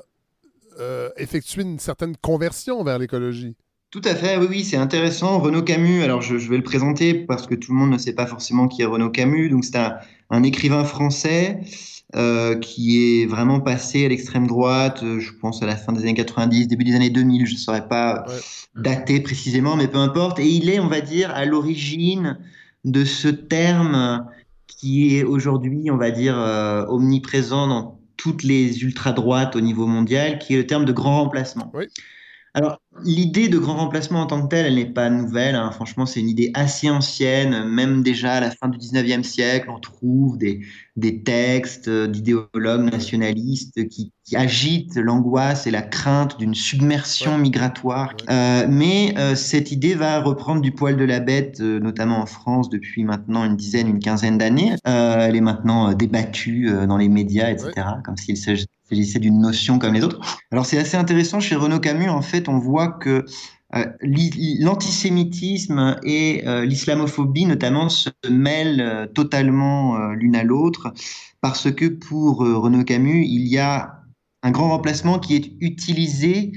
effectué une certaine conversion vers l'écologie. Tout à fait, oui, oui, c'est intéressant. Renaud Camus, alors je, vais le présenter parce que tout le monde ne sait pas forcément qui est Renaud Camus. Donc c'est un, écrivain français euh, qui est vraiment passé à l'extrême droite, euh, je pense à la fin des années 90, début des années 2000, je ne saurais pas dater précisément, mais peu importe. Et il est, on va dire, à l'origine de ce terme qui est aujourd'hui, on va dire, euh, omniprésent dans toutes les ultra-droites au niveau mondial, qui est le terme de grand remplacement. Oui. Alors, l'idée de grand remplacement en tant que telle, elle n'est pas nouvelle. Hein. Franchement, c'est une idée assez ancienne. Même déjà à la fin du 19e siècle, on trouve des, des textes d'idéologues nationalistes qui, agitent l'angoisse et la crainte d'une submersion migratoire. Euh, mais euh, cette idée va reprendre du poil de la bête, euh, notamment en France, depuis maintenant une dizaine, une quinzaine d'années. elle est maintenant débattue dans les médias, etc., comme s'il s'agissait d'une notion comme les autres. Alors c'est assez intéressant chez Renaud Camus, en fait, on voit que euh, l'antisémitisme et euh, l'islamophobie notamment se mêlent euh, totalement l'une à l'autre parce que pour Renaud Camus, il y a un grand remplacement qui est utilisé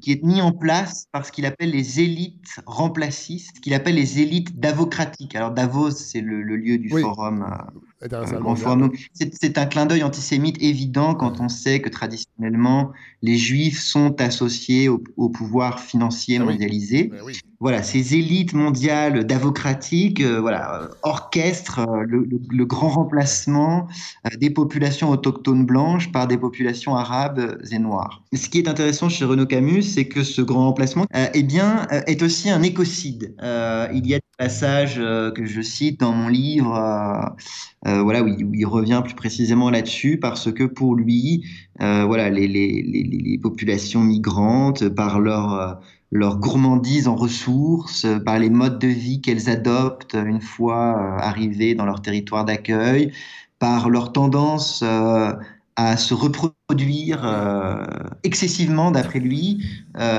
qui est mis en place par ce qu'il appelle les élites remplacistes, qu'il appelle les élites davocratiques. Alors Davos, c'est le, lieu du forum. C'est un clin d'œil antisémite évident quand on sait que traditionnellement, les juifs sont associés au, pouvoir financier ah mondialisé. Ben voilà, ces élites mondiales davocratiques euh, voilà, euh, orchestrent euh, le, grand remplacement des populations autochtones blanches par des populations arabes et noires. Ce qui est intéressant chez Renaud Camus, c'est que ce grand remplacement eh bien, est aussi un écocide. il y a des passages que je cite dans mon livre voilà, où il, revient plus précisément là-dessus parce que pour lui, voilà, les, les, les, les, populations migrantes, par leur leur gourmandise en ressources, euh, par les modes de vie qu'elles adoptent une fois euh, arrivées dans leur territoire d'accueil, par leur tendance euh, à se reproduire excessivement, d'après lui.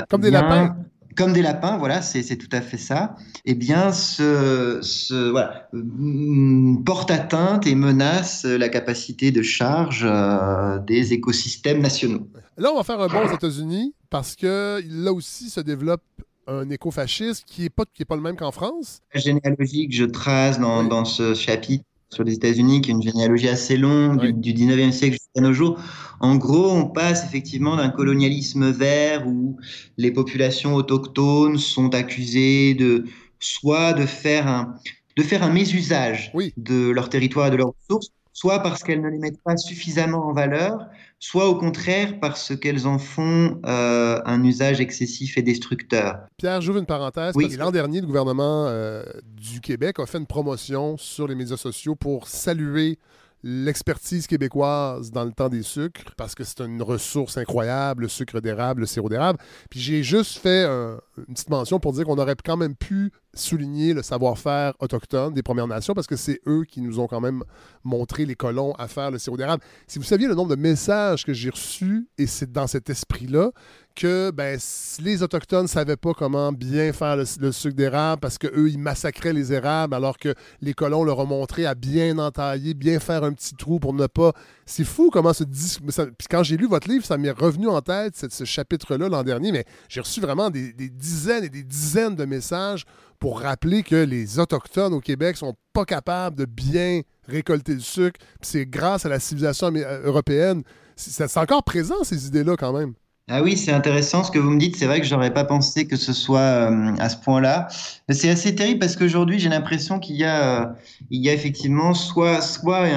Comme des lapins comme des lapins, voilà, c'est tout à fait ça, eh bien, ce, ce voilà, mm, porte atteinte et menace la capacité de charge euh, des écosystèmes nationaux. Là, on va faire un bond aux États-Unis parce que là aussi se développe un écofascisme qui n'est pas, qui est pas le même qu'en France. La généalogie que je trace dans, dans ce chapitre sur les États-Unis, qui est une généalogie assez longue du, 19e siècle jusqu'à nos jours. En gros, on passe effectivement d'un colonialisme vert où les populations autochtones sont accusées de soit de faire un, de faire un mésusage de leur territoire et de leurs ressources, soit parce qu'elles ne les mettent pas suffisamment en valeur, soit au contraire parce qu'elles en font euh, un usage excessif et destructeur. Pierre, j'ouvre une parenthèse. Oui. L'an dernier, le gouvernement euh, du Québec a fait une promotion sur les médias sociaux pour saluer l'expertise québécoise dans le temps des sucres, parce que c'est une ressource incroyable, le sucre d'érable, le sirop d'érable. Puis j'ai juste fait une petite mention pour dire qu'on aurait quand même pu souligner le savoir-faire autochtone des Premières Nations, parce que c'est eux qui nous ont quand même montré les colons à faire le sirop d'érable. Si vous saviez le nombre de messages que j'ai reçus, et c'est dans cet esprit-là, que ben, les Autochtones ne savaient pas comment bien faire le, sucre d'érable parce qu'eux, ils massacraient les érables alors que les colons leur ont montré à bien entailler, bien faire un petit trou pour ne pas. C'est fou comment se dit. Puis quand j'ai lu votre livre, ça m'est revenu en tête, ce, chapitre-là l'an dernier, mais j'ai reçu vraiment des, dizaines et des dizaines de messages pour rappeler que les Autochtones au Québec sont pas capables de bien récolter le sucre. c'est grâce à la civilisation européenne. C'est encore présent, ces idées-là, quand même. Ah oui, c'est intéressant ce que vous me dites. C'est vrai que j'aurais pas pensé que ce soit euh, à ce point-là. C'est assez terrible parce qu'aujourd'hui, j'ai l'impression qu'il y a, euh, il y a effectivement soit, soit,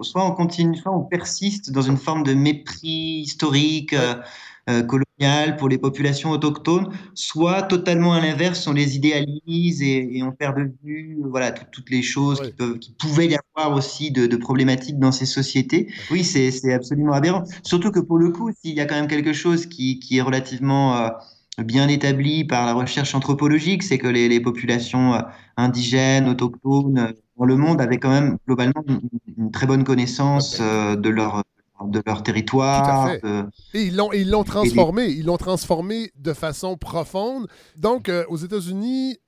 soit on continue, soit on persiste dans une forme de mépris historique. Euh, coloniale pour les populations autochtones, soit totalement à l'inverse, on les idéalise et, on perd de vue voilà, toutes les choses qui, peuvent, qui pouvaient y avoir aussi de, problématiques dans ces sociétés. Oui, c'est absolument aberrant. Surtout que pour le coup, s'il y a quand même quelque chose qui, qui est relativement euh, bien établi par la recherche anthropologique, c'est que les, les, populations euh, indigènes, autochtones dans le monde avaient quand même globalement une, une très bonne connaissance de leur de leur territoire. Et ils l'ont, ils l'ont transformé. Ils l'ont transformé de façon profonde. Donc, euh, aux États-Unis,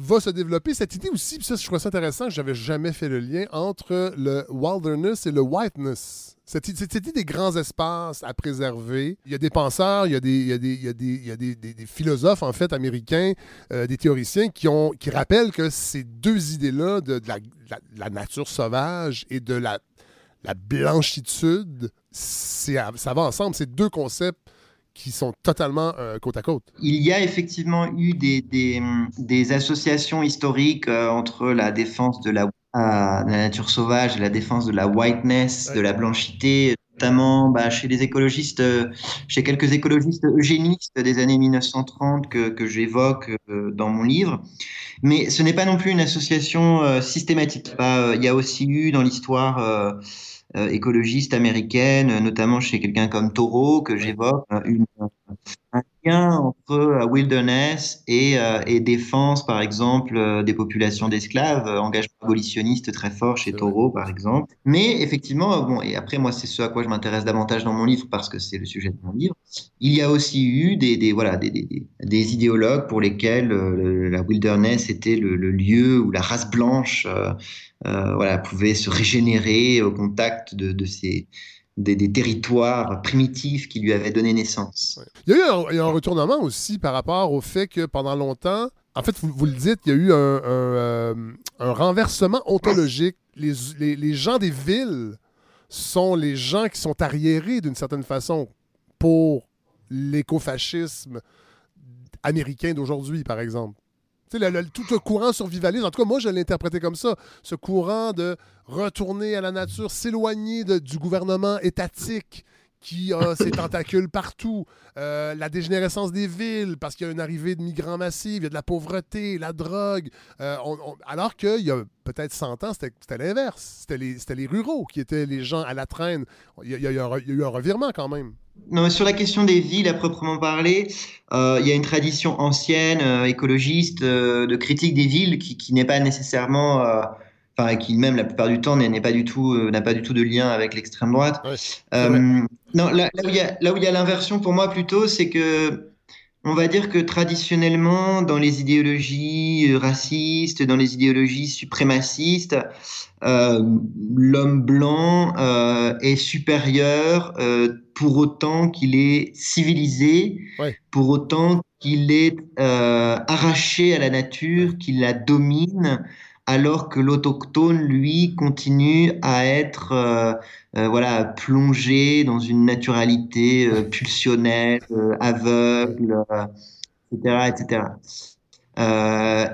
va se développer cette idée aussi, puis ça, je trouve ça intéressant, j'avais jamais fait le lien entre le wilderness et le whiteness. Cette, idée des grands espaces à préserver. Il y a des penseurs, il y a des, il y a des, il y a des, il y a des, des, philosophes, en fait, américains, euh, des théoriciens qui, ont, qui rappellent que ces deux idées-là de, la, la, nature sauvage et de la, la blanchitude, ça va ensemble. C'est deux concepts qui sont totalement euh, côte à côte. Il y a effectivement eu des, des, associations historiques euh, entre la défense de la, la, nature sauvage et la défense de la whiteness, de la blanchité, notamment bah, chez les écologistes, euh, chez quelques écologistes eugénistes des années 1930 que, que j'évoque dans mon livre. Mais ce n'est pas non plus une association systématique. Bah, il y a aussi eu dans l'histoire euh, écologiste américaine, notamment chez quelqu'un comme Toro, que j'évoque, une, un lien entre euh, wilderness et, euh, et, défense, par exemple, euh, des populations d'esclaves, engagement abolitionniste très fort chez Toro, par exemple. Mais effectivement, bon, et après, moi, c'est ce à quoi je m'intéresse davantage dans mon livre, parce que c'est le sujet de mon livre, il y a aussi eu des, des voilà, des, des, des, idéologues pour lesquels la wilderness était le, le, lieu où la race blanche voilà, pouvait se régénérer au contact de, de ces des, territoires primitifs qui lui avaient donné naissance. Il y a eu un, retournement aussi par rapport au fait que pendant longtemps, en fait, vous, le dites, il y a eu un, euh, renversement ontologique. Les, les, gens des villes sont les gens qui sont arriérés d'une certaine façon pour l'écofascisme américain d'aujourd'hui, par exemple tout le courant survivaliste, en tout cas, moi, je l'ai interprété comme ça. Ce courant de retourner à la nature, s'éloigner du gouvernement étatique qui a *laughs* ses tentacules partout, euh, la dégénérescence des villes parce qu'il y a une arrivée de migrants massifs, il y a de la pauvreté, la drogue. Euh, alors qu'il y a peut-être 100 ans, c'était l'inverse. C'était les, les, ruraux qui étaient les gens à la traîne. Il y, a, il y a eu un revirement quand même. Non, sur la question des villes à proprement parler, euh, il y a une tradition ancienne, euh, écologiste, euh, de critique des villes qui, qui n'est pas nécessairement, enfin, qui même la plupart du temps n'est pas du tout, n'a pas du tout de lien avec l'extrême droite. non, là, là, où il y a, là où il y a l'inversion pour moi plutôt, c'est que on va dire que traditionnellement, dans les idéologies racistes, dans les idéologies suprémacistes, euh, l'homme blanc euh, est supérieur euh, pour autant qu'il est civilisé, pour autant qu'il est arraché à la nature, qu'il la domine, alors que l'autochtone, lui, continue à être voilà, plongé dans une naturalité pulsionnelle, aveugle, etc. etc.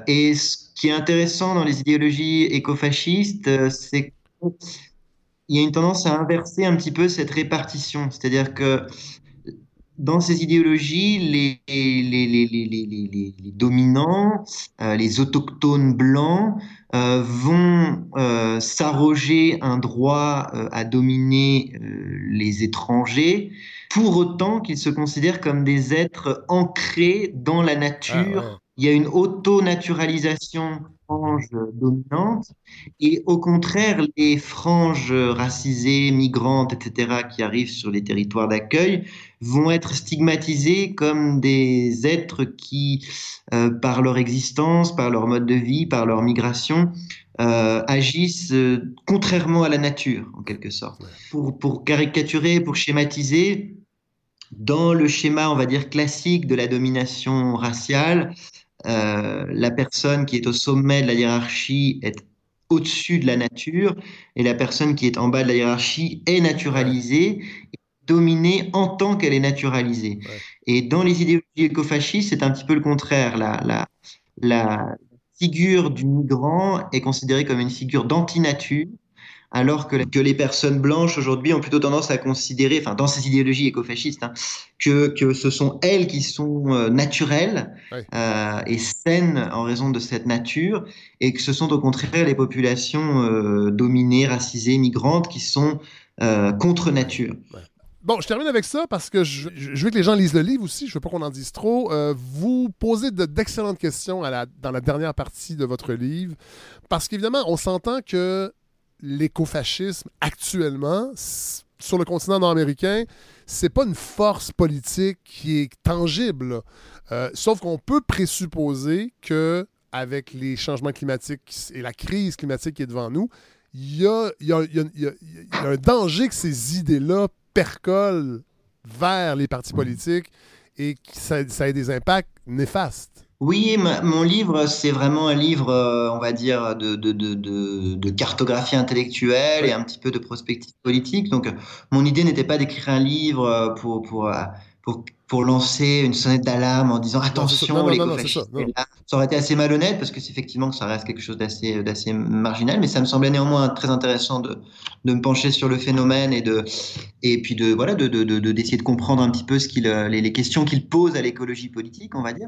et qui est intéressant dans les idéologies écofascistes, euh, c'est qu'il y a une tendance à inverser un petit peu cette répartition. C'est-à-dire que dans ces idéologies, les, les, les, les dominants, euh, les autochtones blancs, euh, vont s'arroger un droit à dominer les étrangers, pour autant qu'ils se considèrent comme des êtres ancrés dans la nature. Ah il y a une auto-naturalisation frange dominante et au contraire, les franges racisées, migrantes, etc., qui arrivent sur les territoires d'accueil vont être stigmatisées comme des êtres qui, euh, par leur existence, par leur mode de vie, par leur migration, euh, agissent euh, contrairement à la nature, en quelque sorte. Pour, pour caricaturer, pour schématiser, dans le schéma, on va dire, classique de la domination raciale, la personne qui est au sommet de la hiérarchie est au-dessus de la nature et la personne qui est en bas de la hiérarchie est naturalisée, dominée en tant qu'elle est naturalisée. Et dans les idéologies écofascistes, c'est un petit peu le contraire. La, la, la figure du migrant est considérée comme une figure d'antinature alors que, que les personnes blanches aujourd'hui ont plutôt tendance à considérer, enfin dans ces idéologies écofascistes, hein, que, que ce sont elles qui sont euh, naturelles euh, et saines en raison de cette nature, et que ce sont au contraire les populations euh, dominées, racisées, migrantes qui sont contre nature. Bon, je termine avec ça parce que je, veux que les gens lisent le livre aussi. Je veux pas qu'on en dise trop. vous posez d'excellentes questions dans la dernière partie de votre livre parce qu'évidemment, on s'entend que l'écofascisme actuellement sur le continent nord-américain, c'est pas une force politique qui est tangible. Euh, sauf qu'on peut présupposer que avec les changements climatiques et la crise climatique qui est devant nous, il y a, un danger que ces idées-là percolent vers les partis politiques et que ça, ça ait des impacts néfastes. Oui, mon livre, c'est vraiment un livre, euh, on va dire, de, de, de, de, cartographie intellectuelle et un petit peu de prospective politique. Donc, mon idée n'était pas d'écrire un livre euh, pour, pour, euh, pour pour lancer une sonnette d'alarme en disant attention, les ça, ça aurait été assez malhonnête parce que c'est effectivement que ça reste quelque chose d'assez d'assez marginal, mais ça me semblait néanmoins très intéressant de, de me pencher sur le phénomène et de et puis de voilà de d'essayer de, de, comprendre un petit peu ce qu'il les, les, questions qu'il pose à l'écologie politique, on va dire.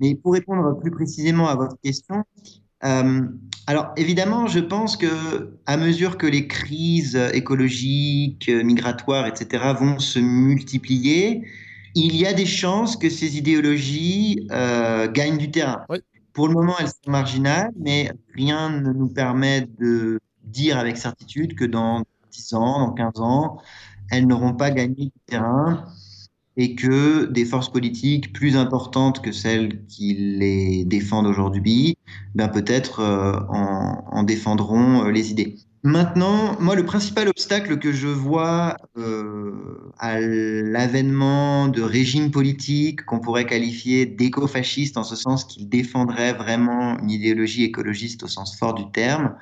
Mais pour répondre plus précisément à votre question. Euh, alors évidemment, je pense que à mesure que les crises écologiques, migratoires, etc., vont se multiplier, il y a des chances que ces idéologies euh, gagnent du terrain. Pour le moment, elles sont marginales, mais rien ne nous permet de dire avec certitude que dans 10 ans, dans 15 ans, elles n'auront pas gagné du terrain et que des forces politiques plus importantes que celles qui les défendent aujourd'hui, ben peut-être euh, en, en, défendront euh, les idées. Maintenant, moi, le principal obstacle que je vois euh, à l'avènement de régimes politiques qu'on pourrait qualifier d'écofascistes, en ce sens qu'ils défendraient vraiment une idéologie écologiste au sens fort du terme,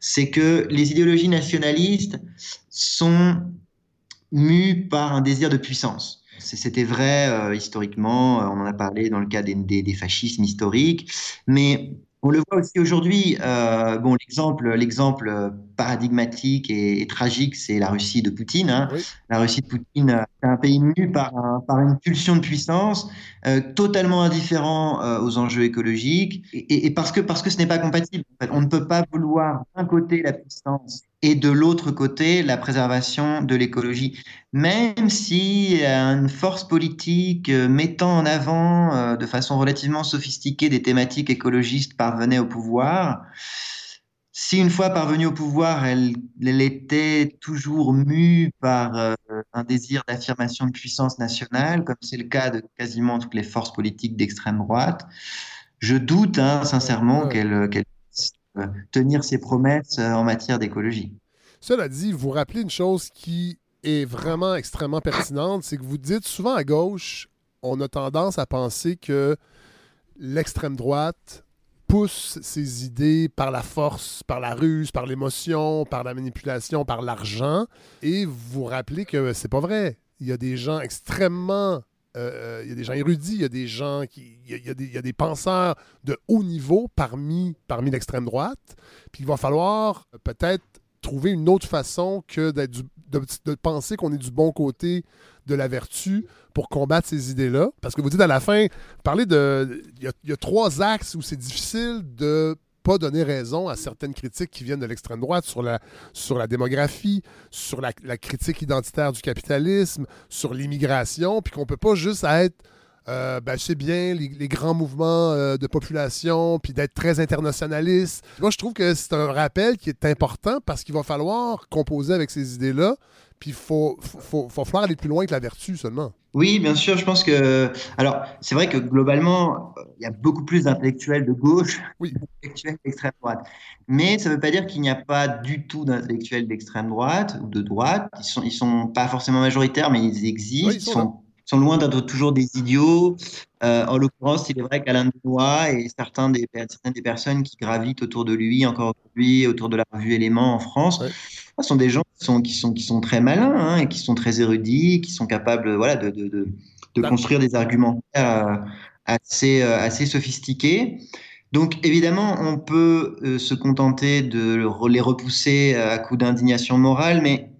c'est que les idéologies nationalistes sont mues par un désir de puissance. C'était vrai euh, historiquement, on en a parlé dans le cas des fascismes historiques, mais on le voit aussi aujourd'hui. Euh, bon, l'exemple, l'exemple paradigmatique et, tragique, c'est la Russie de Poutine. Hein. La Russie de Poutine, c'est un pays mu par, par une pulsion de puissance, euh, totalement indifférent euh, aux enjeux écologiques, et, parce que parce que ce n'est pas compatible. On ne peut pas vouloir d'un côté la puissance et de l'autre côté la préservation de l'écologie. Même si une force politique euh, mettant en avant euh, de façon relativement sophistiquée des thématiques écologistes parvenait au pouvoir, si une fois parvenue au pouvoir, elle, elle était toujours mue par euh, un désir d'affirmation de puissance nationale, comme c'est le cas de quasiment toutes les forces politiques d'extrême droite, je doute hein, sincèrement qu'elle euh, tenir ses promesses euh, en matière d'écologie. Cela dit, vous rappelez une chose qui est vraiment extrêmement pertinente, c'est que vous dites souvent à gauche, on a tendance à penser que l'extrême droite pousse ses idées par la force, par la ruse, par l'émotion, par la manipulation, par l'argent. Et vous rappelez que c'est pas vrai. Il y a des gens extrêmement. Euh, il y a des gens érudits, il y a des gens qui. Il y a, des, il y a des, penseurs de haut niveau parmi, parmi l'extrême droite. Puis il va falloir peut-être trouver une autre façon que de, de, penser qu'on est du bon côté de la vertu pour combattre ces idées-là. Parce que vous dites à la fin, parlez de. Il y, a trois axes où c'est difficile de pas donner raison à certaines critiques qui viennent de l'extrême droite sur la, sur la démographie, sur la, critique identitaire du capitalisme, sur l'immigration, puis qu'on ne peut pas juste être euh, ben, c'est bien les, grands mouvements euh, de population, puis d'être très internationaliste. Moi, je trouve que c'est un rappel qui est important parce qu'il va falloir composer avec ces idées-là, puis il faut, faut, faut, falloir aller plus loin que la vertu seulement. Oui, bien sûr, je pense que. Alors, c'est vrai que globalement, il y a beaucoup plus d'intellectuels de gauche oui. d'intellectuels d'extrême droite. Mais ça ne veut pas dire qu'il n'y a pas du tout d'intellectuels d'extrême droite ou de droite. Ils ne sont, ils sont pas forcément majoritaires, mais ils existent. ils, sont sont loin d'être toujours des idiots. Euh, en l'occurrence, il est vrai qu'Alain Benoît et certains des, certaines des personnes qui gravitent autour de lui, encore aujourd'hui, autour de la revue Éléments en France, sont des gens qui sont, qui sont, qui sont très malins hein, et qui sont très érudits, qui sont capables voilà, de, de, de, de construire des arguments euh, assez, euh, assez sophistiqués. Donc évidemment, on peut se contenter de les repousser à coup d'indignation morale, mais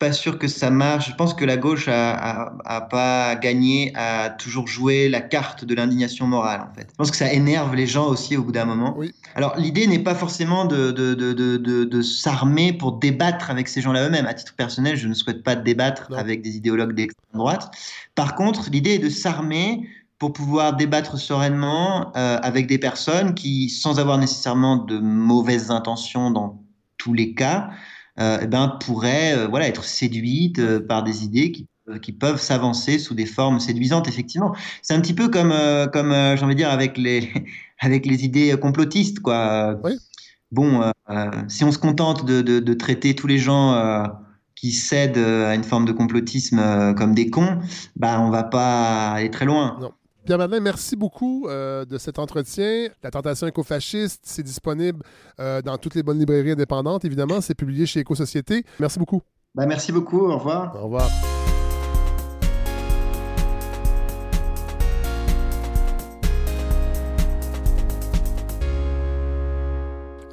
pas sûr que ça marche. Je pense que la gauche a, a, pas gagné à toujours jouer la carte de l'indignation morale, en fait. Je pense que ça énerve les gens aussi au bout d'un moment. Alors, l'idée n'est pas forcément de, de, de, de, de s'armer pour débattre avec ces gens-là eux-mêmes. À titre personnel, je ne souhaite pas débattre avec des idéologues d'extrême droite. Par contre, l'idée est de s'armer pour pouvoir débattre sereinement euh, avec des personnes qui, sans avoir nécessairement de mauvaises intentions dans tous les cas, eh ben, pourraient euh, voilà, être séduites euh, par des idées qui qui peuvent s'avancer sous des formes séduisantes, effectivement. C'est un petit peu comme, comme j'ai envie de dire, avec les, *laughs* avec les idées complotistes, quoi. Bon, si on se contente de, de, traiter tous les gens qui cèdent à une forme de complotisme comme des cons, bah, on va pas aller très loin. Non. Pierre Madeleine, merci beaucoup euh, de cet entretien. La tentation écofasciste, c'est disponible euh, dans toutes les bonnes librairies indépendantes, évidemment. C'est publié chez Éco-Société. Merci beaucoup. Ben, merci beaucoup. Au revoir. Au revoir.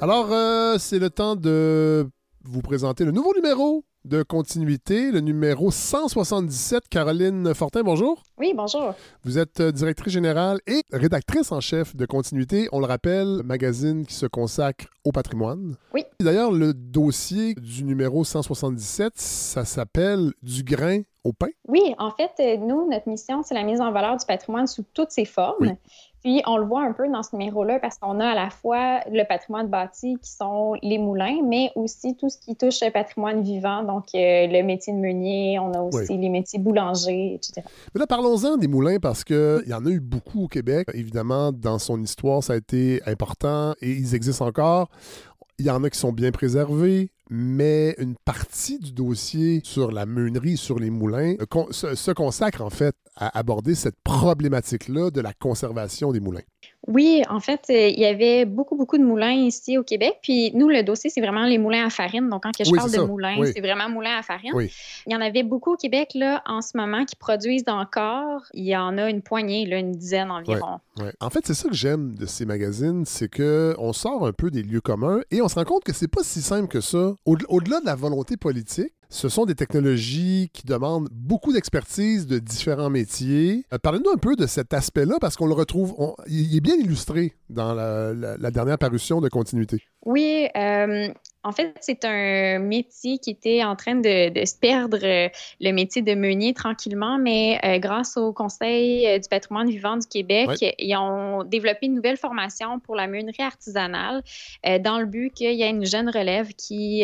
Alors, euh, c'est le temps de vous présenter le nouveau numéro de continuité, le numéro 177. Caroline Fortin, bonjour. Oui, bonjour. Vous êtes euh, directrice générale et rédactrice en chef de continuité. On le rappelle, magazine qui se consacre au patrimoine. Oui. D'ailleurs, le dossier du numéro 177, ça s'appelle Du grain au pain. Oui, en fait, euh, nous, notre mission, c'est la mise en valeur du patrimoine sous toutes ses formes. Puis on le voit un peu dans ce numéro-là parce qu'on a à la fois le patrimoine bâti qui sont les moulins, mais aussi tout ce qui touche le patrimoine vivant, donc euh, le métier de meunier, on a aussi les métiers boulangers, etc. Mais là, parlons-en des moulins parce qu'il y en a eu beaucoup au Québec. Évidemment, dans son histoire, ça a été important et ils existent encore. Il y en a qui sont bien préservés, mais une partie du dossier sur la meunerie, sur les moulins, euh, se consacre en fait à aborder cette problématique-là de la conservation des moulins. Oui, en fait, euh, il y avait beaucoup, beaucoup de moulins ici au Québec. Puis nous, le dossier, c'est vraiment les moulins à farine. Donc, quand je parle de moulins, c'est vraiment moulins à farine. Il y en avait beaucoup au Québec, là, en ce moment, qui produisent encore. Il y en a une poignée, là, une dizaine environ. En fait, c'est ça que j'aime de ces magazines, c'est qu'on sort un peu des lieux communs et on se rend compte que c'est pas si simple que ça. Au-delà de la volonté politique, ce sont des technologies qui demandent beaucoup d'expertise de différents métiers. Euh, parlez-nous un peu de cet aspect-là parce qu'on le retrouve, il est bien illustré dans la, dernière parution de continuité. Oui, euh, En fait, c'est un métier qui était en train de, se perdre, euh, le métier de meunier tranquillement, mais euh, grâce au Conseil du patrimoine vivant du Québec, ils ont développé une nouvelle formation pour la meunerie artisanale dans le but qu'il y ait une jeune relève qui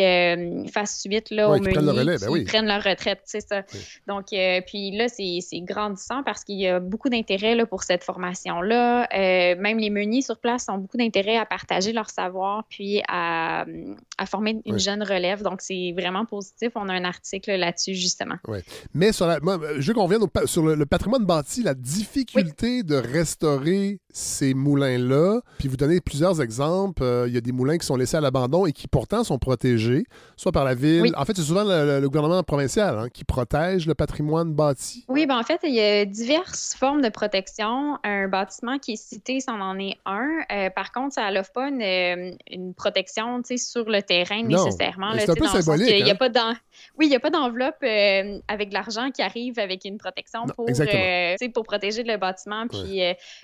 fasse suite là, aux meuniers ben qui prennent leur retraite, c'est ça. Donc, puis là, c'est grandissant parce qu'il y a beaucoup d'intérêt pour cette formation-là. même les meuniers sur place ont beaucoup d'intérêt à partager leur savoir puis à, à former une jeune relève. Donc, c'est vraiment positif. On a un article là-dessus, justement. Oui. Mais sur la, moi, je veux qu'on revienne sur le, patrimoine bâti, la difficulté de restaurer ces moulins-là. Puis vous donnez plusieurs exemples. Euh, il y a des moulins qui sont laissés à l'abandon et qui pourtant sont protégés, soit par la ville. En fait, c'est souvent le, gouvernement provincial hein, qui protège le patrimoine bâti. Oui, ben en fait, il y a diverses formes de protection. Un bâtiment qui est cité, c'en en est un. Euh, par contre, ça n'offre pas une, euh, une protection sur le terrain nécessairement. C'est un peu symbolique. Il y a hein. pas oui, il n'y a pas d'enveloppe avec de l'argent qui arrive avec une protection pour, pour protéger le bâtiment puis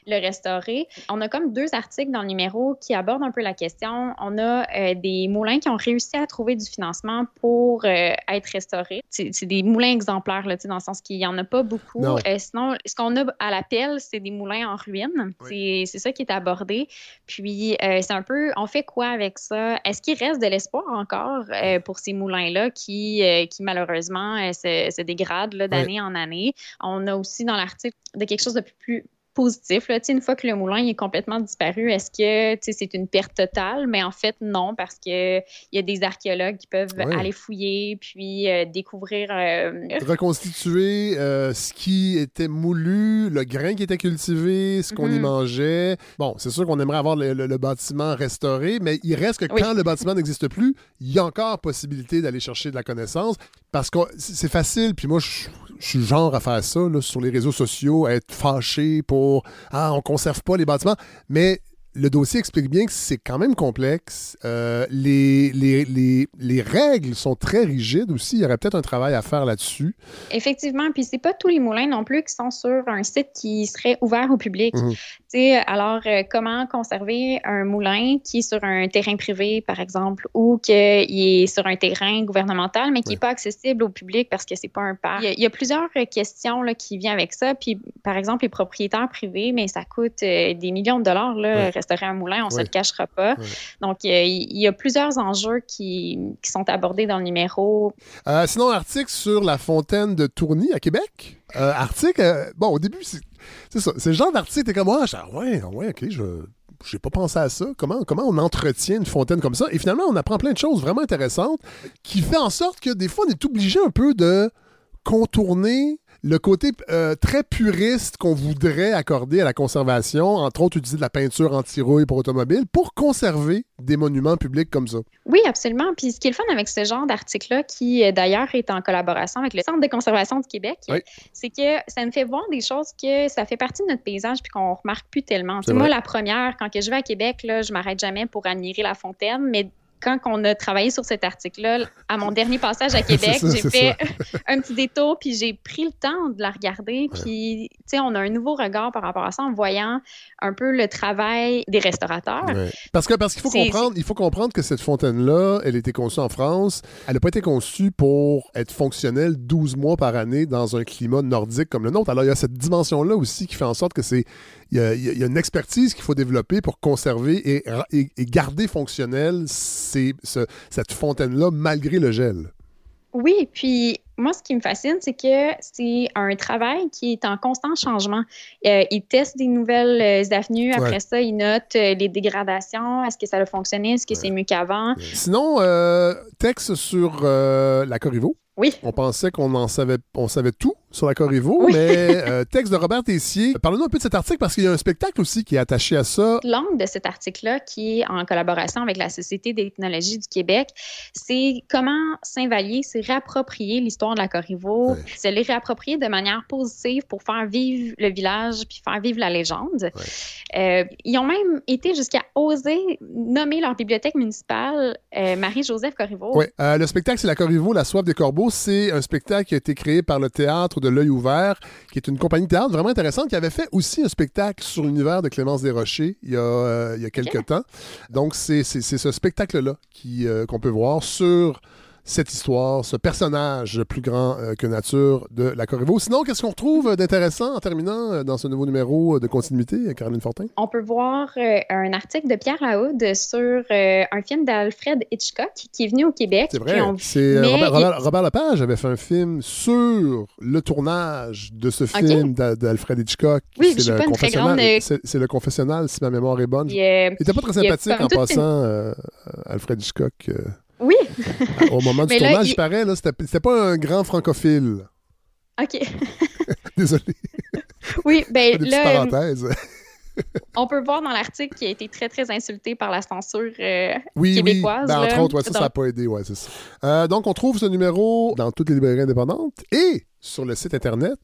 le restaurer. On a comme deux articles dans le numéro qui abordent un peu la question. On a euh, des moulins qui ont réussi à trouver du financement pour euh, être restaurés. C'est des moulins exemplaires, là, dans le sens qu'il n'y en a pas beaucoup. Euh, sinon, ce qu'on a à l'appel, c'est des moulins en ruine. C'est ça qui est abordé. Puis, c'est un peu, on fait quoi avec ça? Est-ce qu'il reste de l'espoir encore pour ces moulins-là qui, qui malheureusement se, dégradent d'année en année? On a aussi dans l'article de quelque chose de plus positif. Là. Une fois que le moulin est complètement disparu, est-ce que c'est une perte totale? Mais en fait, non, parce qu'il y a des archéologues qui peuvent aller fouiller puis euh, découvrir. Euh, Reconstituer euh, ce qui était moulu, le grain qui était cultivé, ce qu'on y mhm. mangeait. Bon, c'est sûr qu'on aimerait avoir le, bâtiment restauré, mais il reste que quand le bâtiment n'existe plus, il y a encore possibilité d'aller chercher de la connaissance parce que c'est facile. Puis moi, je je suis genre à faire ça sur les réseaux sociaux, à être fâché pour Ah, on conserve pas les bâtiments. Mais le dossier explique bien que c'est quand même complexe. Euh, les, les, les, règles sont très rigides aussi. Il y aurait peut-être un travail à faire là-dessus. Effectivement. Puis c'est pas tous les moulins non plus qui sont sur un site qui serait ouvert au public. Alors, euh, comment conserver un moulin qui est sur un terrain privé, par exemple, ou qui est sur un terrain gouvernemental, mais qui n'est pas accessible au public parce que c'est pas un parc? Il y, a, plusieurs questions là, qui viennent avec ça. Puis, par exemple, les propriétaires privés, mais ça coûte euh, des millions de dollars. Là, restaurer un moulin, on ne se le cachera pas. Donc, il y, a plusieurs enjeux qui, sont abordés dans le numéro. Euh, sinon, article sur la fontaine de Tourny à Québec. Euh, article, euh, bon, au début, c'est ça. C'est le genre d'article, t'es comme, ah, ouais, ouais, ok, je j'ai pas pensé à ça. Comment, comment on entretient une fontaine comme ça? Et finalement, on apprend plein de choses vraiment intéressantes qui fait en sorte que des fois, on est obligé un peu de contourner le côté euh, très puriste qu'on voudrait accorder à la conservation, entre autres utiliser de la peinture anti-rouille pour automobile, pour conserver des monuments publics comme ça. Oui, absolument. Puis ce qui est le fun avec ce genre d'article-là, qui euh, d'ailleurs est en collaboration avec le Centre de conservation du Québec, c'est que ça me fait voir des choses que ça fait partie de notre paysage puis qu'on remarque plus tellement. Moi, la première, quand que je vais à Québec, là, je m'arrête jamais pour admirer la fontaine, mais quand on a travaillé sur cet article-là, à mon dernier passage à *laughs* Québec, j'ai fait *laughs* un petit détour, puis j'ai pris le temps de la regarder. Puis, tu sais, on a un nouveau regard par rapport à ça en voyant un peu le travail des restaurateurs. Parce que parce qu'il faut comprendre, il faut comprendre que cette fontaine-là, elle a été conçue en France. Elle n'a pas été conçue pour être fonctionnelle 12 mois par année dans un climat nordique comme le nôtre. Alors, il y a cette dimension-là aussi qui fait en sorte que c'est il y, a, une expertise qu'il faut développer pour conserver et, et, garder fonctionnelle cette fontaine-là malgré le gel. Oui, puis moi, ce qui me fascine, c'est que c'est un travail qui est en constant changement. Euh, ils testent des nouvelles euh, avenues. Après ça, ils notent euh, les dégradations. Est-ce que ça a fonctionné? Est-ce que c'est mieux qu'avant? Sinon, texte sur la Corriveau. Oui. On pensait qu'on en savait, on savait tout sur la Corriveau, mais *laughs* euh, texte de Robert Tessier. Parlez-nous un peu de cet article parce qu'il y a un spectacle aussi qui est attaché à ça. L'angle de cet article-là, qui est en collaboration avec la Société d'ethnologie du Québec, c'est comment Saint-Vallier s'est réapproprié l'histoire de la Corriveau, se l'est réapproprié de manière positive pour faire vivre le village puis faire vivre la légende. Euh, ils ont même été jusqu'à oser nommer leur bibliothèque municipale euh, Marie-Joseph Corriveau. Oui, le spectacle, c'est la Corriveau, la soif des corbeaux. C'est un spectacle qui a été créé par le théâtre de l'œil ouvert, qui est une compagnie de théâtre vraiment intéressante, qui avait fait aussi un spectacle sur l'univers de Clémence Desrochers il y a, euh, il y a quelques temps. Donc, c'est ce spectacle-là qu'on peut voir sur cette histoire, ce personnage plus grand euh, que nature de la Corriveau. Sinon, qu'est-ce qu'on retrouve d'intéressant en terminant euh, dans ce nouveau numéro de continuité, Caroline Fortin? On peut voir euh, un article de Pierre Laoud sur un film d'Alfred Hitchcock qui est venu au Québec. C'est vrai. C'est Robert, Lepage avait fait un film sur le tournage de ce film d'Alfred Hitchcock. Oui, c'est le, confessionnal. C'est le confessionnel, si ma mémoire est bonne. Il n'était pas très sympathique en passant, Alfred Hitchcock. Oui. Au moment du *laughs* tournage, il... paraît, là, c'était pas un grand francophile. OK. *laughs* Désolé. Oui, ben Des là. parenthèses. *laughs* on peut voir dans l'article qu'il a été très, très insulté par la censure euh, oui, québécoise. Oui, ben, entre autres, ça, ça n'a pas aidé, ouais, c'est ça. Euh, donc, on trouve ce numéro dans toutes les librairies indépendantes et sur le site Internet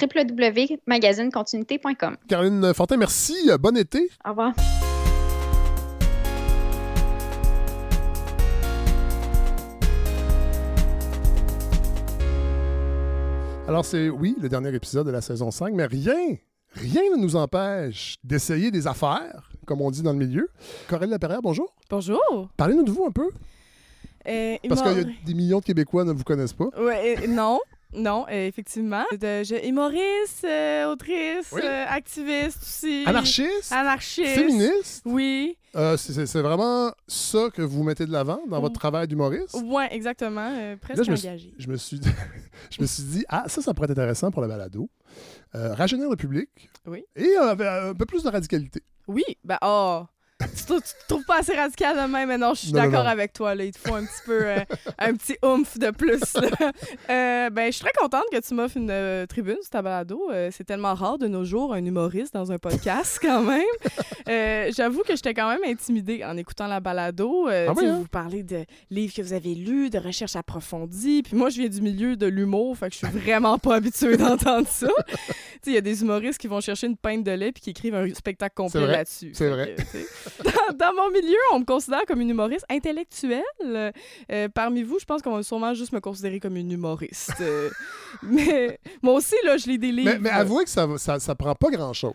www.magazinecontinuité.com. Caroline Fortin, merci. Bon été. Au revoir. Alors, c'est, oui, le dernier épisode de la saison 5, mais rien, rien ne nous empêche d'essayer des affaires, comme on dit dans le milieu. Corinne Laperrière, bonjour. Bonjour. Parlez-nous de vous un peu. Euh, Parce qu'il y a des millions de Québécois ne vous connaissent pas. Ouais, euh, non. Non, euh, effectivement. De, je, humoriste, euh, autrice, euh, activiste aussi. Anarchiste? Anarchiste. Féministe? Oui. c'est vraiment ça que vous mettez de l'avant dans votre travail d'humoriste? Oui, exactement. presque je engagé. Me, je, me suis, *laughs* je me suis dit, ah, ça, ça pourrait être intéressant pour la balado. rajeunir le public. Oui. Et un peu plus de radicalité. Oui. Ben, oh *laughs* tu, te, trouves pas assez radical de même, mais non, je suis d'accord avec toi. Là. Il te faut un petit peu, euh, un petit oomph de plus. Euh, ben, je suis très contente que tu m'offres une euh, tribune sur ta balado. c'est tellement rare de nos jours, un humoriste dans un podcast, *laughs* quand même. J'avoue que j'étais quand même intimidée en écoutant la balado. Ah hein? Vous parlez de livres que vous avez lus, de recherches approfondies. Puis moi, je viens du milieu de l'humour, fait que je suis vraiment pas habituée *laughs* d'entendre ça. Il y a des humoristes qui vont chercher une pinte de lait puis qui écrivent un spectacle complet là-dessus. C'est vrai *laughs* dans, mon milieu, on me considère comme une humoriste intellectuelle. Euh, parmi vous, je pense qu'on va sûrement juste me considérer comme une humoriste. Euh, *laughs* mais moi aussi, là, je lis des livres. Mais, mais avouez que ça, ça, ça prend pas grand-chose.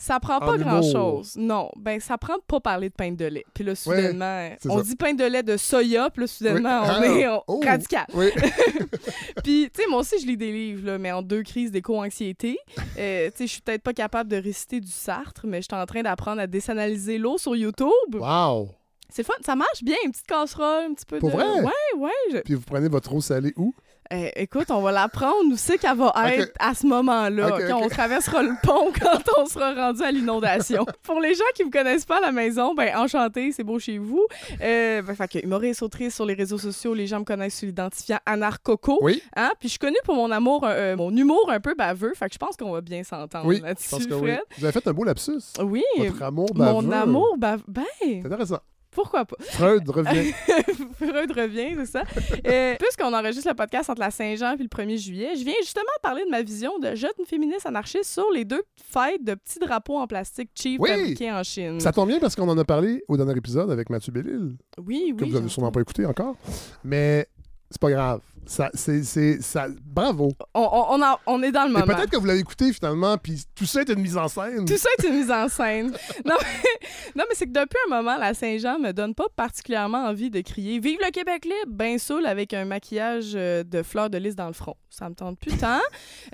Ça prend pas grand-chose. Non. Ben, ça prend de pas parler de pain de lait. Puis là, soudainement, on dit pain de lait de soya, puis là, soudainement, on ah, est oh, radical. *laughs* *laughs* puis, tu sais, moi aussi, je lis des livres, là, mais en deux crises d'éco-anxiété. Euh, tu sais, je suis peut-être pas capable de réciter du Sartre, mais je suis en train d'apprendre à désanaliser l'eau sur YouTube. Wow! C'est fun, ça marche bien, une petite casserole, un petit peu Pour de. Vrai? Ouais, ouais. Puis vous prenez votre eau salée où? Eh, écoute, on va l'apprendre où c'est qu'elle va être à ce moment-là. quand on traversera le pont *laughs* quand on sera rendu à l'inondation. *laughs* Pour les gens qui me connaissent pas à la maison, ben enchanté, c'est beau chez vous. Euh, ben, fait que humoriste, autrice sur les réseaux sociaux, les gens me connaissent sous l'identifiant Anarcoco. Oui. Hein? Puis je suis connue pour mon amour, euh, mon humour un peu baveux. Fait que je pense qu'on va bien s'entendre oui, là-dessus, Vous avez fait un beau lapsus. Oui. Votre amour baveux. Mon amour baveux. Ben. C'est intéressant. Pourquoi pas? Freud revient. *laughs* Freud revient, c'est ça. Euh, puisqu'on enregistre le podcast entre la Saint-Jean et le 1er juillet, je viens justement parler de ma vision de jeune féministe anarchiste sur les deux fêtes de petits drapeaux en plastique cheap fabriqués en Chine. Ça tombe bien parce qu'on en a parlé au dernier épisode avec Mathieu Bellil. Oui, oui. Que vous n'avez sûrement pas écouté encore. Mais c'est pas grave. Ça, c'est, ça, bravo. On, on, on, est dans le moment. peut-être que vous l'avez écouté finalement, puis tout ça est une mise en scène. Tout ça est une mise en scène. *laughs* non, mais, non, mais c'est que depuis un moment, la Saint-Jean me donne pas particulièrement envie de crier Vive le Québec libre, ben saoul avec un maquillage euh, de fleurs de lys dans le front. Ça me tente plus tant.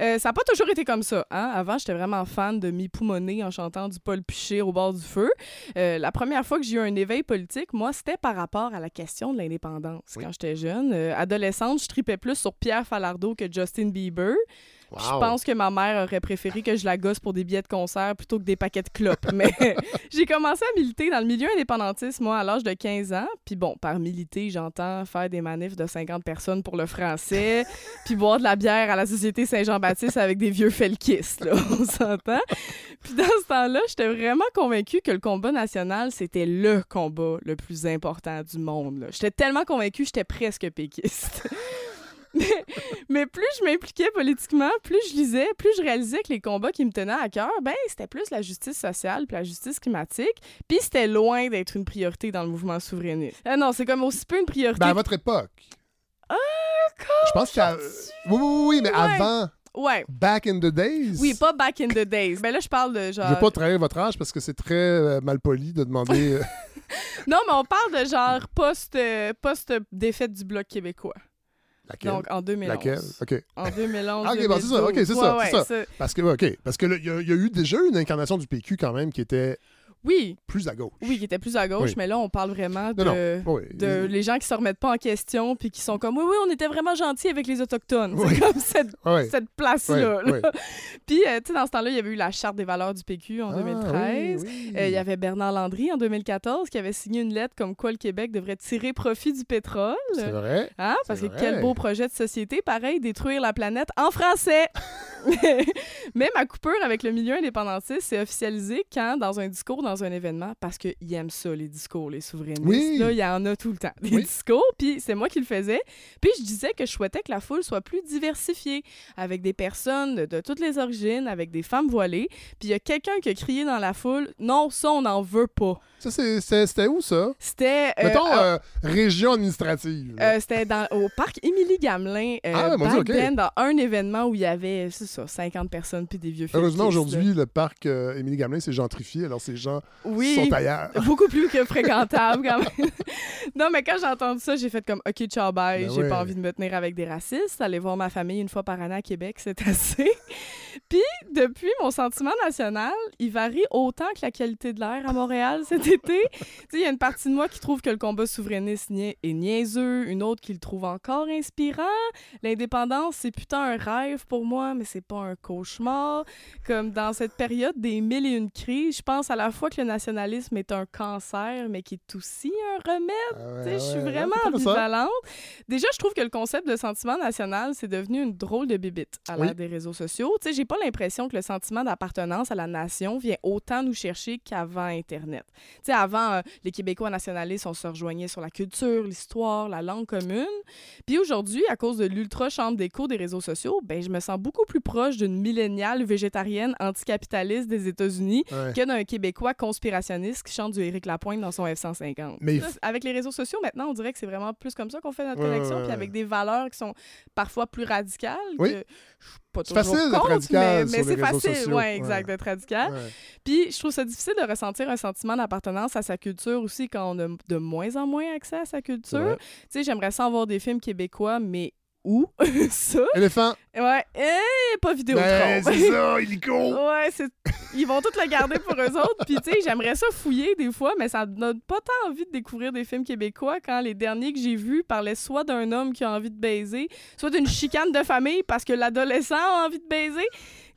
Euh, ça n'a pas toujours été comme ça. Hein? Avant, j'étais vraiment fan de m'époumoner en chantant du Paul Piché au bord du feu. Euh, la première fois que j'ai eu un éveil politique, moi, c'était par rapport à la question de l'indépendance. Quand j'étais jeune, adolescente, je tripais plus sur Pierre Falardeau que Justin Bieber. Je pense que ma mère aurait préféré que je la gosse pour des billets de concert plutôt que des paquets de clopes. *laughs* Mais *laughs* j'ai commencé à militer dans le milieu indépendantiste, moi, à l'âge de 15 ans. Puis bon, par militer, j'entends faire des manifs de 50 personnes pour le français, *laughs* puis boire de la bière à la Société Saint-Jean-Baptiste avec des vieux felkistes, là, on s'entend. Puis dans ce temps-là, j'étais vraiment convaincue que le combat national, c'était le combat le plus important du monde. J'étais tellement convaincue, j'étais presque péquiste. *laughs* mais, plus je m'impliquais politiquement, plus je lisais, plus je réalisais que les combats qui me tenaient à cœur, ben c'était plus la justice sociale puis la justice climatique, puis c'était loin d'être une priorité dans le mouvement souverainiste. Ah non, c'est comme aussi peu une priorité. Ben à votre époque. Ah, Je pense que oui, oui, oui, mais avant Ouais. Back in the days? Oui, pas back in the days. Mais là, je parle de genre. Je vais pas trahir votre âge parce que c'est très euh, mal poli de demander. *laughs* euh, Non, mais on parle de genre post, euh, post-défaite du Bloc québécois. Laquelle? Donc, en 2011. laquelle? OK. En 2011. Ah, ok, bon, c'est ça, ok, c'est 2012. ça, Ouais. Parce que, OK, parce que y, il y a eu déjà une incarnation du PQ quand même qui était Oui, plus à gauche. oui, qui était plus à gauche, Oui. mais là, on parle vraiment de. Non, non. Oui. de les gens qui se remettent pas en question puis qui sont comme oui oui on était vraiment gentils avec les autochtones c'est comme cette, cette place là, Ouais, ouais. puis euh, tu sais dans ce temps-là il y avait eu la charte des valeurs du PQ en Ah, 2013 oui, oui. Euh, il y avait Bernard Landry en 2014 qui avait signé une lettre comme quoi le Québec devrait tirer profit du pétrole. C'est vrai. Hein? Parce que vrai. quel beau projet de société, pareil, détruire la planète en français. *laughs* Mais ma coupure avec le milieu indépendantiste s'est officialisée quand, dans un discours, dans un événement, parce qu'ils aiment ça, les discours, les souverainistes. Oui. Là, il y en a tout le temps, des Oui. discours, puis c'est moi qui le faisais. Puis je disais que je souhaitais que la foule soit plus diversifiée, avec des personnes de, de toutes les origines, avec des femmes voilées. Puis il y a quelqu'un qui a crié dans la foule « Non, ça, on n'en veut pas Ça, c'est- c'était où, ça? ». C'était... euh, Mettons, euh, région administrative. euh, c'était au parc Émilie Gamelin, euh, Ah, then, dans un événement où il y avait, c'est ça, 50 personnes puis des vieux Heureusement, aujourd'hui, le parc Émilie Gamelin s'est gentrifié, alors ces gens. Oui, sont ailleurs. *laughs* beaucoup plus que fréquentable quand *laughs* même. non, mais quand j'ai entendu ça, j'ai fait comme OK, ciao, bye, Ben j'ai pas envie de me tenir avec des racistes. Aller voir ma famille une fois par année à Québec, c'est assez. Puis, depuis, mon sentiment national, il varie autant que la qualité de l'air à Montréal cet *laughs* été. Il y a une partie de moi qui trouve que le combat souverainiste est niaiseux, une autre qui le trouve encore inspirant. L'indépendance, c'est putain un rêve pour moi, mais c'est pas un cauchemar. Comme dans cette période des mille et une crises, je pense à la fois que le nationalisme est un cancer, mais qui est aussi un remède. Ah je suis vraiment ambivalente. Déjà, je trouve que le concept de sentiment national, c'est devenu une drôle de bibite à l'ère Oui. des réseaux sociaux. Tu sais, j'ai pas l'impression que le sentiment d'appartenance à la nation vient autant nous chercher qu'avant Internet. Tu sais, avant, euh, les Québécois nationalistes, on se rejoignait sur la culture, l'histoire, la langue commune. Puis aujourd'hui, à cause de l'ultra chambre d'écho des réseaux sociaux, ben, je me sens beaucoup plus proche d'une milléniale végétarienne anticapitaliste des États-Unis Ouais. que d'un Québécois conspirationniste qui chante du Éric Lapointe dans son F-150. Mais Là, avec les réseaux sociaux, maintenant, on dirait que c'est vraiment plus comme ça qu'on fait notre Ouais, connexion, ouais, puis avec des valeurs qui sont parfois plus radicales. Oui. que je pas toujours facile contre, radical mais, mais c'est facile, sociaux. ouais, exact, Ouais. d'être radical. Ouais. Puis je trouve ça difficile de ressentir un sentiment d'appartenance à sa culture aussi quand on a de moins en moins accès à sa culture. Tu sais, j'aimerais ça voir des films québécois, mais où *laughs* ça? Éléphant. Ouais, et pas Vidéotron. Ben, c'est ça, *laughs* illico. Ouais, c'est... ils vont tous le garder pour eux autres. Puis, tu sais, j'aimerais ça fouiller des fois, mais ça me donne pas tant envie de découvrir des films québécois quand les derniers que j'ai vus parlaient soit d'un homme qui a envie de baiser, soit d'une chicane de famille parce que l'adolescent a envie de baiser.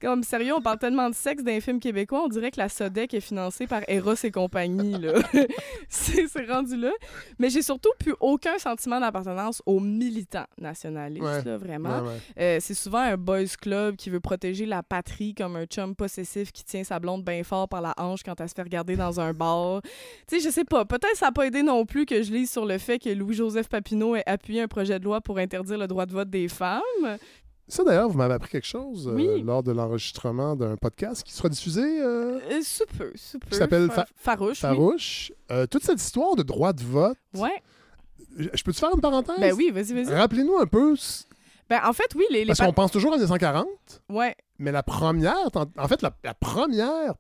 Comme sérieux, on parle tellement de sexe dans les films québécois, on dirait que la SODEC est financée par Eros et compagnie. Là. *laughs* c'est, c'est rendu là. Mais j'ai surtout plus aucun sentiment d'appartenance aux militants nationalistes, Ouais. là, vraiment. Ouais, ouais. Euh, c'est souvent un boys club qui veut protéger la patrie comme un chum possessif qui tient sa blonde bien fort par la hanche quand elle se fait regarder dans un bar. Tu sais, je sais pas. Peut-être ça n'a pas aidé non plus que je lise sur le fait que Louis-Joseph Papineau ait appuyé un projet de loi pour interdire le droit de vote des femmes. Ça, d'ailleurs, vous m'avez appris quelque chose euh, Oui. lors de l'enregistrement d'un podcast qui sera diffusé, euh, Euh, sous peu, sous peu. Qui s'appelle Fa- Farouche. Farouche. Toute cette histoire de droit de vote, Ouais. je peux-tu faire une parenthèse? Ben oui, vas-y, vas-y. Rappelez-nous un peu, Ben en fait, oui, les. les parce qu'on pense toujours en 1940, Ouais. mais la première, en, en fait, la, la première,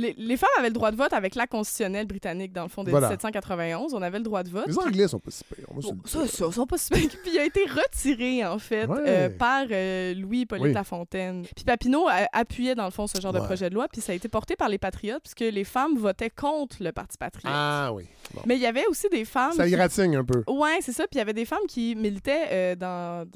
Les, les femmes avaient le droit de vote avec l'acte constitutionnel britannique, dans le fond, de Voilà. 1791. On avait le droit de vote. les Anglais sont pas si pires. le ça, ça, sont pas si pires. *laughs* Puis il a été retiré, en fait, Ouais. euh, par euh, Louis-Hippolyte Oui. Lafontaine. Puis Papineau a- appuyait, dans le fond, ce genre de projet de loi. Puis ça a été porté par les patriotes, puisque les femmes votaient contre le Parti patriote. Ah oui. Bon. Mais il y avait aussi des femmes... Ça qui- un peu. Ouais, c'est ça. Puis il y avait des femmes qui militaient euh, dans,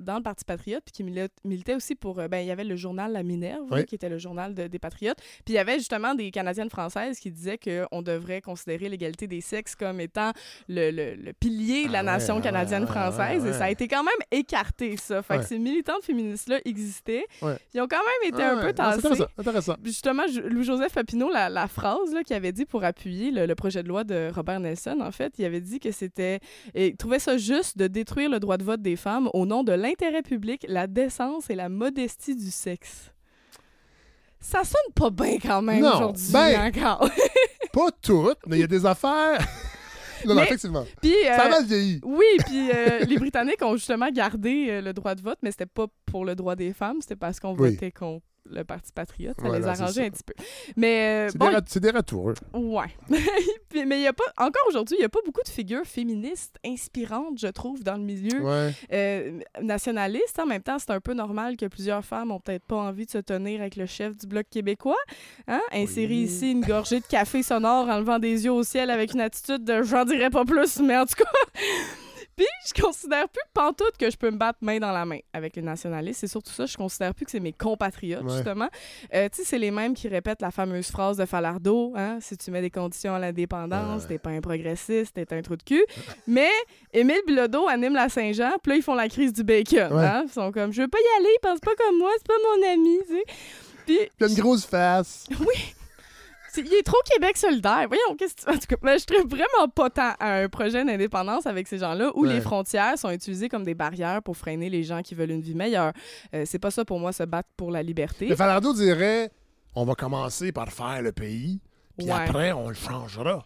dans, le Parti patriote, puis qui mili- militaient aussi pour. ben, il y avait le journal La Minerve, Oui. qui était le journal de- des patriotes. Puis il y avait justement des Canadiennes françaises qui disaient qu'on devrait considérer l'égalité des sexes comme étant le, le- le pilier de la Ah nation ouais, canadienne-française. ouais, Et ça a été quand même écarté, ça. Fait que ces militantes féministes-là existaient. Ils ont quand même été Ah un peu Ah, tassés. intéressant. intéressant. Justement, Ju- Louis-Joseph Papineau, la, la phrase qu'il avait dit pour appuyer le, le projet de loi de Robert Nelson, en fait, il avait dit que c'était. Il trouvait ça juste de détruire le droit de vote des femmes au nom de l'intérêt public, la décence et la modestie du sexe. Ça sonne pas bien quand même aujourd'hui ben- encore. *laughs* Pas toutes, mais il y a des affaires. *laughs* non, Mais- effectivement. Euh, Ça a mal vieilli. Oui, puis euh, les Britanniques ont justement gardé euh, le droit de vote, mais c'était pas pour le droit des femmes, c'était parce qu'on Oui. votait contre le Parti patriote. Ça Voilà, les arrangeait un petit peu. Mais euh, C'est bon, des, des ratours. Ouais. *laughs* Puis- mais il y a pas encore aujourd'hui, il y a pas beaucoup de figures féministes inspirantes, je trouve, dans le milieu Ouais. euh, nationaliste. En même temps, c'est un peu normal que plusieurs femmes ont peut-être pas envie de se tenir avec le chef du bloc québécois. Hein? Insérer Oui. ici une gorgée de café sonore en levant des yeux au ciel avec une attitude de j'en dirais pas plus, mais en tout cas. Puis, je considère plus pantoute que je peux me battre main dans la main avec les nationalistes. C'est surtout ça, je considère plus que c'est mes compatriotes, Ouais. justement. Euh, tu sais, c'est les mêmes qui répètent la fameuse phrase de Falardeau, hein, si tu mets des conditions à l'indépendance, Ouais. t'es pas un progressiste, t'es un trou de cul. Mais Émile Bilodeau anime la Saint-Jean, puis là, ils font la crise du bacon. Ouais. hein. Ils sont comme, je veux pas y aller, il pense pas comme moi, c'est pas mon ami, tu sais. Puis, une grosse face. *laughs* c'est- il est trop Québec solidaire. Voyons, qu'est-ce que tu... En tout cas, mais je trouve vraiment pas tant à un projet d'indépendance avec ces gens-là où Ouais. les frontières sont utilisées comme des barrières pour freiner les gens qui veulent une vie meilleure. Euh, c'est pas ça pour moi, se battre pour la liberté. Le Falardeau dirait on va commencer par faire le pays, puis Ouais. après, on le changera.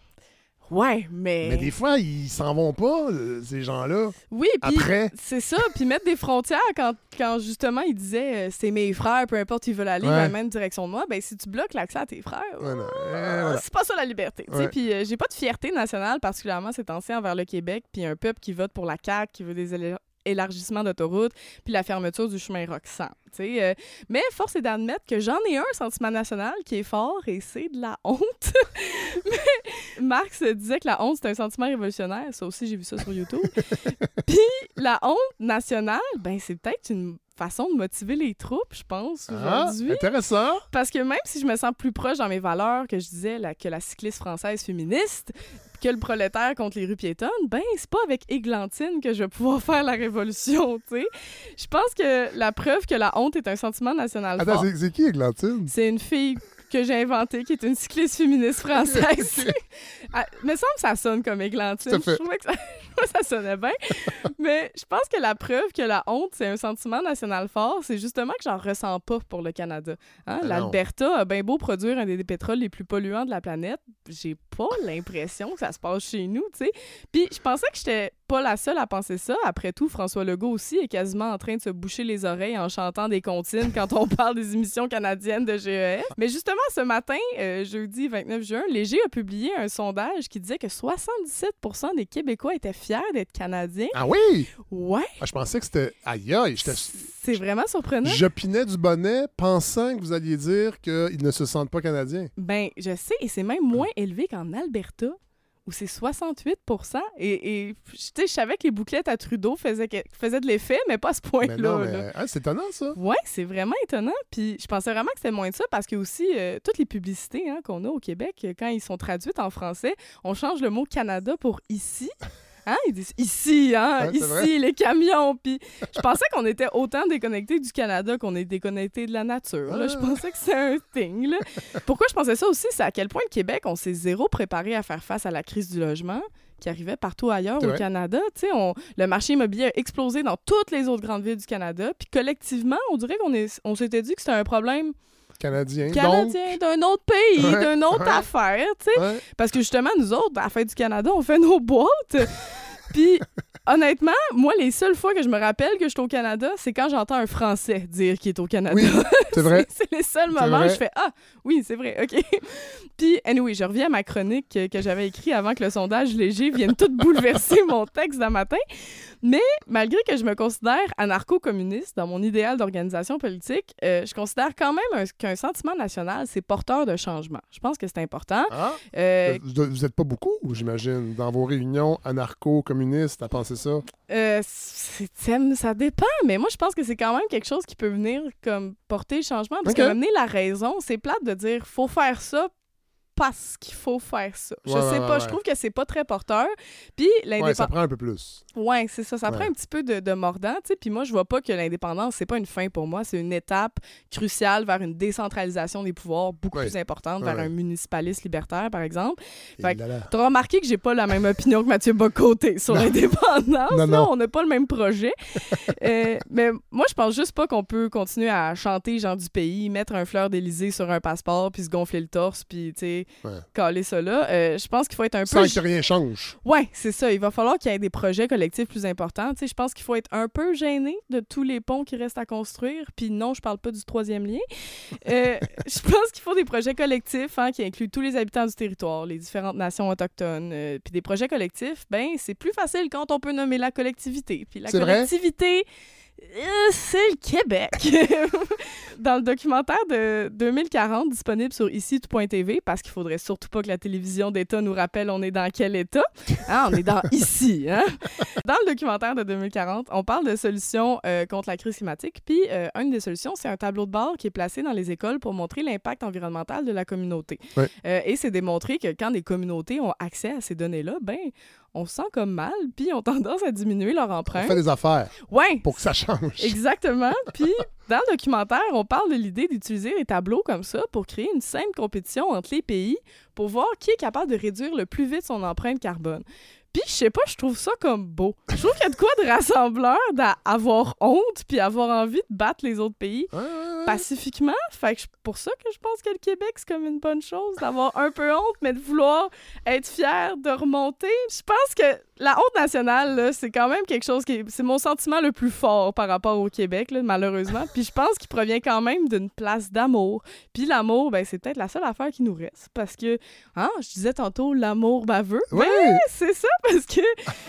Ouais, mais... Mais des fois, ils s'en vont pas, euh, ces gens-là. Oui, puis Après. c'est ça. Puis mettre des frontières quand, quand justement il disait euh, c'est mes frères, peu importe ils veulent aller, Ouais. dans la même direction de moi, ben si tu bloques l'accès à tes frères, Ouais, euh, voilà. c'est pas ça la liberté. tu sais. Ouais. Puis euh, j'ai pas de fierté nationale, particulièrement ces temps-ci envers le Québec, puis un peuple qui vote pour la CAQ, qui veut des élargissements d'autoroutes, puis la fermeture du chemin sais. Euh, mais force est d'admettre que j'en ai un sentiment national qui est fort et c'est de la honte. *laughs* mais Marx disait que la honte, c'est un sentiment révolutionnaire. Ça aussi, j'ai vu ça sur YouTube. *laughs* Puis la honte nationale, ben c'est peut-être une façon de motiver les troupes, je pense, Ah, aujourd'hui. intéressant. Parce que même si je me sens plus proche dans mes valeurs que je disais la- que la cycliste française féministe, que le prolétaire contre les rues piétonnes, ben c'est pas avec Églantine que je vais pouvoir *laughs* faire la révolution, tu sais. Je pense que la preuve que la honte est un sentiment national Attends, fort, c'est qui, Églantine? c'est une fille que j'ai inventée qui est une cycliste féministe française. *laughs* Ah, me semble que ça sonne comme Églantine. Je trouvais que ça, *laughs* ça sonnait bien. Mais je pense que la preuve que la honte, c'est un sentiment national fort, c'est justement que j'en ressens pas pour le Canada. Hein? Ah. L'Alberta a bien beau produire un des pétroles les plus polluants de la planète. J'ai pas l'impression que ça se passe chez nous, tu sais. Puis je pensais que j'étais pas la seule à penser ça. Après tout, François Legault aussi est quasiment en train de se boucher les oreilles en chantant des comptines quand on *laughs* parle des émissions canadiennes de GES. Mais justement, ce matin, euh, jeudi 29 juin, Léger a publié un sondage qui disait que 77 des Québécois étaient fiers d'être Canadiens. Ah oui! Ouais, Ah, je pensais que c'était. Aïe, aïe, c'est vraiment surprenant. J'opinais du bonnet pensant que vous alliez dire qu'ils ne se sentent pas canadiens. Ben, je sais, et c'est même moins élevé qu'en Alberta, où c'est 68 Et, et je savais que les bouclettes à Trudeau faisaient, faisaient de l'effet, mais pas à ce point-là. mais hein, c'est étonnant, ça. Ouais, c'est vraiment étonnant. Puis je pensais vraiment que c'était moins de ça parce que aussi, euh, toutes les publicités hein, qu'on a au Québec, quand ils sont traduites en français, on change le mot Canada pour ici. Hein? Ils disent ici, hein? Ouais, c'est ici, les camions. Puis je pensais qu'on était autant déconnectés du Canada qu'on est déconnectés de la nature. là. Je Ouais. pensais que c'était un thing. là. Pourquoi je pensais ça aussi? C'est à quel point le Québec, on s'est zéro préparé à faire face à la crise du logement qui arrivait partout ailleurs C'est au. Canada. On- le marché immobilier a explosé dans toutes les autres grandes villes du Canada. Puis collectivement, on dirait qu'on on s'était dit que c'était un problème Canadien. Canadien d'un autre pays, Ouais, d'une autre ouais. affaire. tu sais. Ouais. Parce que justement, nous autres, à la fête du Canada, on fait nos boîtes. *laughs* Puis, honnêtement, moi, les seules fois que je me rappelle que je suis au Canada, c'est quand j'entends un Français dire qu'il est au Canada. Oui, c'est vrai. *laughs* c'est les seuls moments où je fais Ah, oui, c'est vrai, OK. *laughs* Puis, anyway, je reviens à ma chronique que, que j'avais écrite avant que le sondage léger vienne tout bouleverser *laughs* mon texte d'un matin. Mais malgré que je me considère anarcho-communiste dans mon idéal d'organisation politique, euh, je considère quand même un- qu'un sentiment national, c'est porteur de changement. Je pense que c'est important. Ah, Euh, vous vous êtes pas beaucoup, j'imagine, dans vos réunions anarcho-communistes à penser ça? Euh, ça- dépend, mais moi, je pense que c'est quand même quelque chose qui peut venir comme porter le changement. Parce Ok. que la raison, c'est plate de dire faut faire ça parce qu'il faut faire ça. Je sais ouais, pas, ouais, je trouve que c'est pas très porteur. Puis Ouais, ça l'indépendance. prend un peu plus. Ouais, c'est ça. Ça prend un petit peu de, de mordant, tu sais. Puis moi, je vois pas que l'indépendance, c'est pas une fin pour moi. C'est une étape cruciale vers une décentralisation des pouvoirs beaucoup plus importante, vers un municipalisme libertaire, par exemple. Fait. T'as remarqué que j'ai pas la même opinion que Mathieu Bocoté *laughs* sur l'indépendance. Non. On n'a pas le même projet. *laughs* Euh, mais moi, je pense juste pas qu'on peut continuer à chanter genre du pays, mettre un fleur d'Élysée sur un passeport, puis se gonfler le torse, puis tu sais, sais, caler ça là. Euh, je pense qu'il faut être un Sans peu... que rien change. Ouais, c'est ça. Il va falloir qu'il y ait des projets collectifs plus importants. Tu sais, je pense qu'il faut être un peu gêné de tous les ponts qui restent à construire. Puis non, je parle pas du troisième lien. Euh, *laughs* je pense qu'il faut des projets collectifs hein, qui incluent tous les habitants du territoire, les différentes nations autochtones. Euh, puis des projets collectifs, ben c'est plus facile quand on peut nommer la collectivité. Puis la vrai? Euh, c'est le Québec. *laughs* Dans le documentaire de 2040 disponible sur ici.tv, parce qu'il faudrait surtout pas que la télévision d'État nous rappelle on est dans quel État. Hein, on est dans *laughs* ici. Hein? Dans le documentaire de 2040, on parle de solutions euh, contre la crise climatique. Puis euh, une des solutions, c'est un tableau de bord qui est placé dans les écoles pour montrer l'impact environnemental de la communauté. Euh, et c'est démontré que quand des communautés ont accès à ces données-là, ben on se sent comme mal, puis ont tendance à diminuer leur On empreinte. fait des affaires Ouais, pour que ça change. Exactement. *laughs* Puis, dans le documentaire, on parle de l'idée d'utiliser les tableaux comme ça pour créer une saine compétition entre les pays pour voir qui est capable de réduire le plus vite son empreinte carbone. Puis, je sais pas, je trouve ça comme beau. Je trouve qu'il y a de quoi de rassembleur d'avoir honte puis avoir envie de battre les autres pays Ouais, ouais, ouais. Pacifiquement. Fait que pour ça que je pense que le Québec, c'est comme une bonne chose d'avoir un peu honte, mais de vouloir être fier de remonter. Je pense que la honte nationale, c'est quand même quelque chose qui est... C'est mon sentiment le plus fort par rapport au Québec, là, malheureusement. Puis je pense qu'il provient quand même d'une place d'amour. Puis l'amour, ben, c'est peut-être la seule affaire qui nous reste. Parce que, hein, je disais tantôt l'amour baveux. Ben, c'est ça, parce que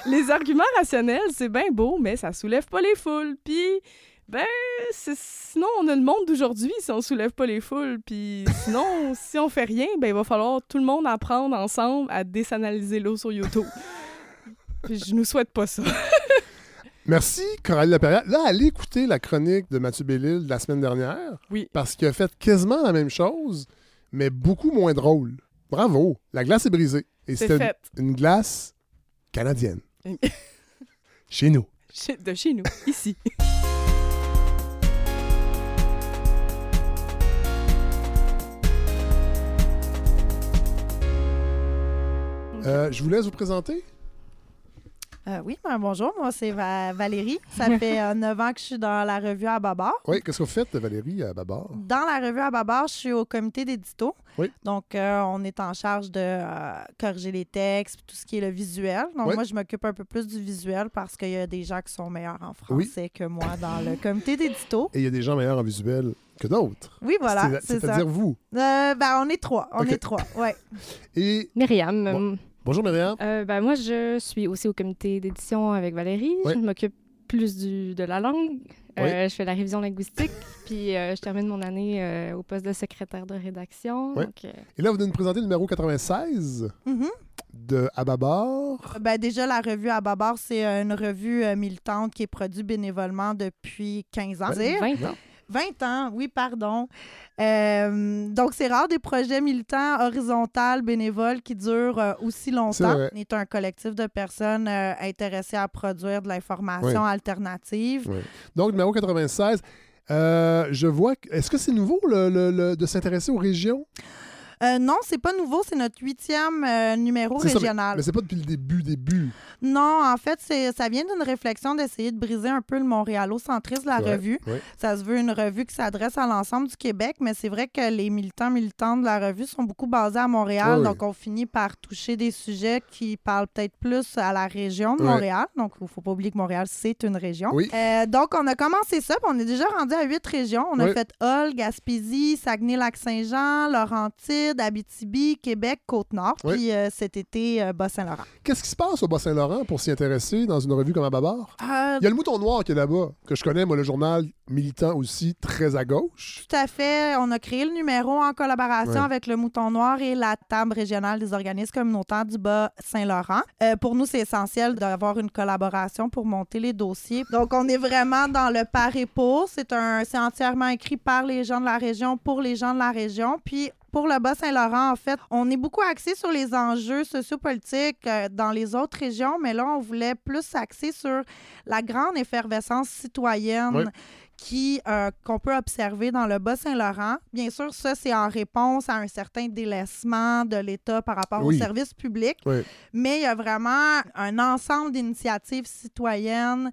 les arguments rationnels, c'est bien beau, mais ça soulève pas les foules. Puis... Ben, sinon, on a le monde d'aujourd'hui si on soulève pas les foules. Puis sinon, *laughs* si on fait rien, ben, il va falloir tout le monde apprendre ensemble à désanalyser l'eau sur YouTube. *laughs* Puis je nous souhaite pas ça. *laughs* Merci, Coralie Laperrière. Là, allez écouter la chronique de Mathieu Bellil de la semaine dernière. Oui. Parce qu'il a fait quasiment la même chose, mais beaucoup moins drôle. Bravo. La glace est brisée. Et C'est c'était une, une glace canadienne. Chez nous. De chez nous, ici. Euh, je vous laisse vous présenter. Euh, oui, ben, bonjour, moi c'est Va- Valérie. Ça *laughs* fait euh, 9 ans que je suis dans la revue à Babar. Oui, qu'est-ce que vous faites, Valérie, à Babar? Dans la revue à Babar, je suis au comité d'édito. Oui. Donc, euh, on est en charge de euh, corriger les textes, tout ce qui est le visuel. Donc, Oui. moi, je m'occupe un peu plus du visuel parce qu'il y a des gens qui sont meilleurs en Oui. français que moi dans le comité d'édito. Et il y a des gens meilleurs en visuel que d'autres. Oui, voilà. C'est-à-dire vous. Euh, ben, on est trois. On est trois, ouais. Et Myriam. Bon. Bonjour, Myriam. euh, ben, moi, je suis aussi au comité d'édition avec Valérie. Oui. Je m'occupe plus du, de la langue. Euh, Je fais la révision linguistique. *laughs* puis euh, je termine mon année euh, au poste de secrétaire de rédaction. Oui. Donc, euh, Et là, vous venez de nous présenter le numéro 96 Mhm. de À Babar. Ben, déjà, la revue à Babar, c'est une revue militante qui est produite bénévolement depuis 15 ans. Ouais. Dire. 20 ans. 20 ans, oui, pardon. Euh, donc, c'est rare des projets militants horizontaux, bénévoles qui durent euh, aussi longtemps. vrai. On est un collectif de personnes euh, intéressées à produire de l'information Oui. alternative. Donc, numéro 96. Euh, je vois. que- Est-ce que c'est nouveau le- le- le- de s'intéresser aux régions? Euh, non, c'est pas nouveau, c'est notre huitième euh, numéro C'est ça, régional. Mais c'est pas depuis le début, début. Non, en fait, c'est ça vient d'une réflexion d'essayer de briser un peu le montréalocentrisme de la Ouais, revue. ouais. Ça se veut une revue qui s'adresse à l'ensemble du Québec, mais c'est vrai que les militants militantes de la revue sont beaucoup basés à Montréal, Ouais, donc on finit par toucher des sujets qui parlent peut-être plus à la région de. Montréal. Donc, il ne faut pas oublier que Montréal, c'est une région. Oui. Euh, donc, on a commencé ça, puis on est déjà rendu à huit régions. On a fait Hall, Gaspésie, Saguenay-Lac-Saint-Jean, Laurentide, Abitibi, Québec, Côte-Nord, puis euh, cet été, euh, Bas-Saint-Laurent. Qu'est-ce qui se passe au Bas-Saint-Laurent pour s'y intéresser dans une revue comme à Babar? Euh, Il y a le Mouton Noir qui est là-bas, que je connais, moi, le journal militant aussi, très à gauche. Tout à fait. On a créé le numéro en collaboration Ouais. avec le Mouton Noir et la table régionale des organismes communautaires du Bas-Saint-Laurent. Euh, pour nous, c'est essentiel d'avoir une collaboration pour monter les dossiers. Donc, on est vraiment dans le par et pour. C'est un, c'est entièrement écrit par les gens de la région, pour les gens de la région. Puis, pour le Bas-Saint-Laurent, en fait, on est beaucoup axé sur les enjeux sociopolitiques euh, dans les autres régions, mais là, on voulait plus s'axer sur la grande effervescence citoyenne qui euh, qu'on peut observer dans le Bas-Saint-Laurent. Bien sûr, ça, c'est en réponse à un certain délaissement de l'État par rapport Oui. aux services publics. Oui. Mais il y a vraiment un ensemble d'initiatives citoyennes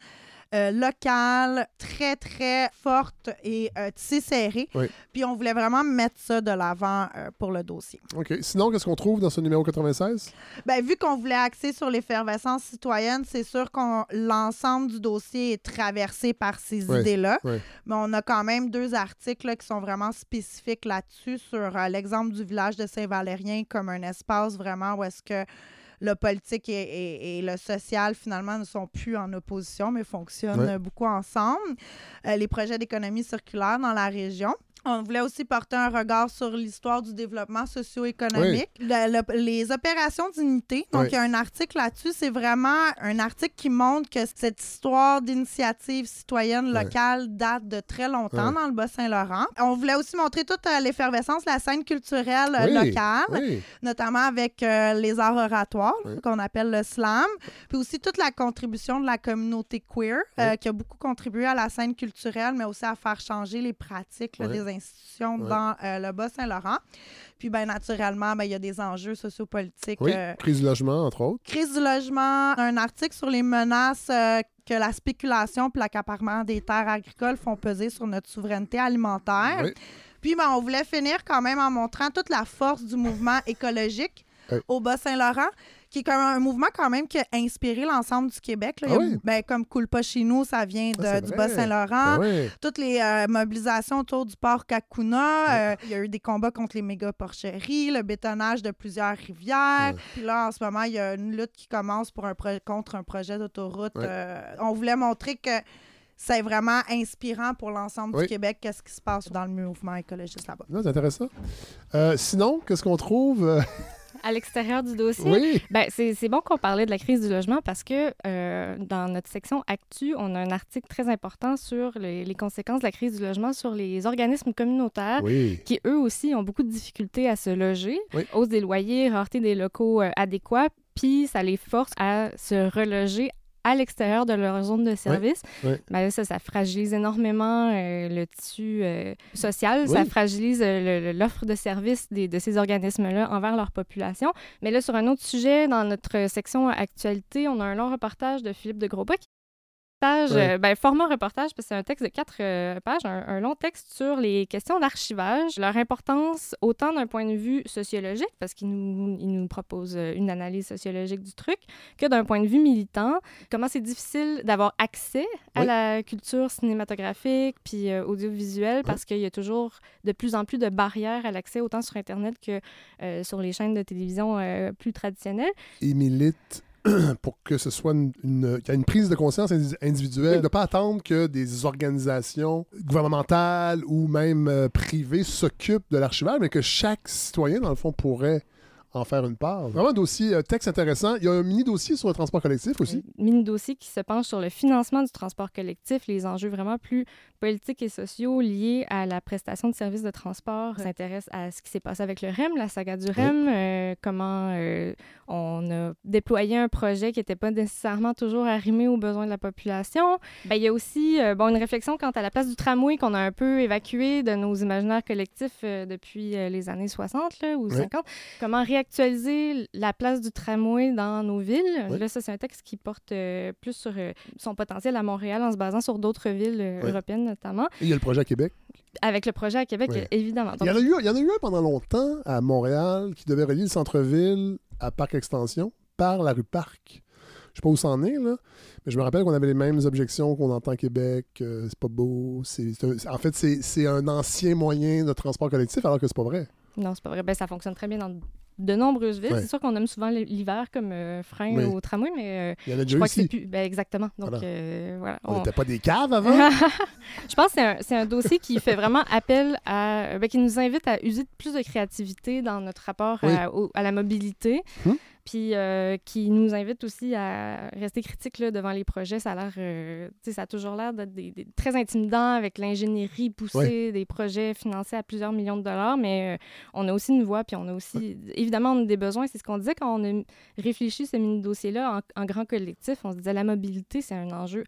euh, locale, très, très forte et euh, tissée serrée. Oui. Puis on voulait vraiment mettre ça de l'avant euh, pour le dossier. OK. Sinon, qu'est-ce qu'on trouve dans ce numéro 96? Ben, vu qu'on voulait axer sur l'effervescence citoyenne, c'est sûr que l'ensemble du dossier est traversé par ces idées-là. Mais on a quand même deux articles là, qui sont vraiment spécifiques là-dessus, sur euh, l'exemple du village de Saint-Valérien comme un espace vraiment où est-ce que le politique et, et- et le social, finalement, ne sont plus en opposition, mais fonctionnent Ouais. beaucoup ensemble. Euh, les projets d'économie circulaire dans la région. On voulait aussi porter un regard sur l'histoire du développement socio-économique, Le- le- les opérations d'unité. Donc, Oui. il y a un article là-dessus. C'est vraiment un article qui montre que cette histoire d'initiative citoyenne locale date de très longtemps dans le Bas-Saint-Laurent. On voulait aussi montrer toute euh, l'effervescence de la scène culturelle euh, locale notamment avec euh, les arts oratoires, qu'on appelle le slam, puis aussi toute la contribution de la communauté queer, qui a beaucoup contribué à la scène culturelle, mais aussi à faire changer les pratiques là, des institutions dans euh, le Bas-Saint-Laurent. Puis, ben, naturellement, ben, il y a des enjeux sociopolitiques. Oui. euh, Crise du logement, entre autres. Crise du logement, un article sur les menaces euh, que la spéculation puis l'accaparement des terres agricoles font peser sur notre souveraineté alimentaire. Oui. Puis, ben, on voulait finir quand même en montrant toute la force du mouvement écologique Oui. au Bas-Saint-Laurent, qui est comme un mouvement quand même qui a inspiré l'ensemble du Québec. là. A- Ah oui? ben, comme Coule pas chez nous, ça vient de- Ah, du. Bas-Saint-Laurent. Ben oui. Toutes les euh, mobilisations autour du port Kakuna. euh, il y a eu des combats contre les méga porcheries, le bétonnage de plusieurs rivières. Ouais. Puis là, en ce moment, il y a une lutte qui commence pour un contre un projet d'autoroute. Ouais. Euh, on voulait montrer que c'est vraiment inspirant pour l'ensemble Oui. du Québec, qu'est-ce qui se passe dans le mouvement écologiste là-bas. Non, c'est intéressant. Euh, sinon, qu'est-ce qu'on trouve? À l'extérieur du dossier, Oui. Ben, c'est c'est bon qu'on parlait de la crise du logement parce que euh, dans notre section Actu, on a un article très important sur les, les conséquences de la crise du logement sur les organismes communautaires Oui. qui, eux aussi, ont beaucoup de difficultés à se loger. Oui. Hausse des loyers, rareté des locaux euh, adéquats, puis ça les force à se reloger à l'extérieur de leur zone de service. Ben, ça, ça fragilise énormément euh, le tissu euh, social. Oui. Ça fragilise euh, l'offre de services des- de ces organismes-là envers leur population. Mais là, sur un autre sujet, dans notre section actualité, on a un long reportage de Philippe de Grosbois reportage, Ouais. euh, ben, format reportage, parce que c'est un texte de quatre euh, pages, un, un long texte sur les questions d'archivage, leur importance autant d'un point de vue sociologique, parce qu'il nous, il nous propose euh, une analyse sociologique du truc, que d'un point de vue militant, comment c'est difficile d'avoir accès à Oui. la culture cinématographique puis euh, audiovisuelle, parce qu'il y a toujours de plus en plus de barrières à l'accès, autant sur Internet que euh, sur les chaînes de télévision plus traditionnelles. Il milite *clears throat* pour que ce soit une, y ait une prise de conscience indi- individuelle, de ne pas attendre que des organisations gouvernementales ou même euh, privées s'occupent de l'archivage, mais que chaque citoyen, dans le fond, pourrait en faire une part. Vraiment un dossier, un texte intéressant. Il y a un mini-dossier sur le transport collectif aussi. Un mini-dossier qui se penche sur le financement du transport collectif, les enjeux vraiment plus politiques et sociaux liés à la prestation de services de transport. On s'intéresse à ce qui s'est passé avec le REM, la saga du REM, euh, comment euh, on a déployé un projet qui n'était pas nécessairement toujours arrimé aux besoins de la population. Ben, il y a aussi euh, bon, une réflexion quant à la place du tramway qu'on a un peu évacué de nos imaginaires collectifs depuis les années 60 là, ou Ouais. 50. Comment réactualiser la place du tramway dans nos villes? Ouais. Là, ça, c'est un texte qui porte plus sur son potentiel à Montréal en se basant sur d'autres villes européennes notamment. Et il y a le projet à Québec. Avec le projet à Québec, Ouais. évidemment. Il y, en a eu, il y en a eu un pendant longtemps à Montréal qui devait relier le centre-ville à Parc Extension par la rue Parc. Je sais pas où ça en est, là, mais je me rappelle qu'on avait les mêmes objections qu'on entend à Québec. euh, c'est pas beau. c'est c'est un- en fait, c'est c'est un ancien moyen de transport collectif, alors que c'est pas vrai. Non, c'est pas vrai. Ben, ça fonctionne très bien dans de nombreuses villes. Ouais. C'est sûr qu'on aime souvent l'hiver comme euh, frein Oui. au tramway, mais euh, Il y en a je crois que c'est plus... Ben, exactement. Donc, Voilà. euh, voilà. On On- n'était pas des caves avant. *laughs* je pense que c'est un, un dossier qui fait vraiment appel à. ben, qui nous invite à user de plus de créativité dans notre rapport Oui. à, au- à la mobilité. Hum? Puis euh, qui nous invite aussi à rester critique là, devant les projets. Ça a l'air. euh, tu sais, ça a toujours l'air d'être des- des- très intimidant avec l'ingénierie poussée, des projets financés à plusieurs millions de dollars. Mais euh, on a aussi une voix, puis on a aussi. Évidemment, on a des besoins. C'est ce qu'on disait quand on a réfléchi ce mini-dossier-là en, en grand collectif. On se disait la mobilité, c'est un enjeu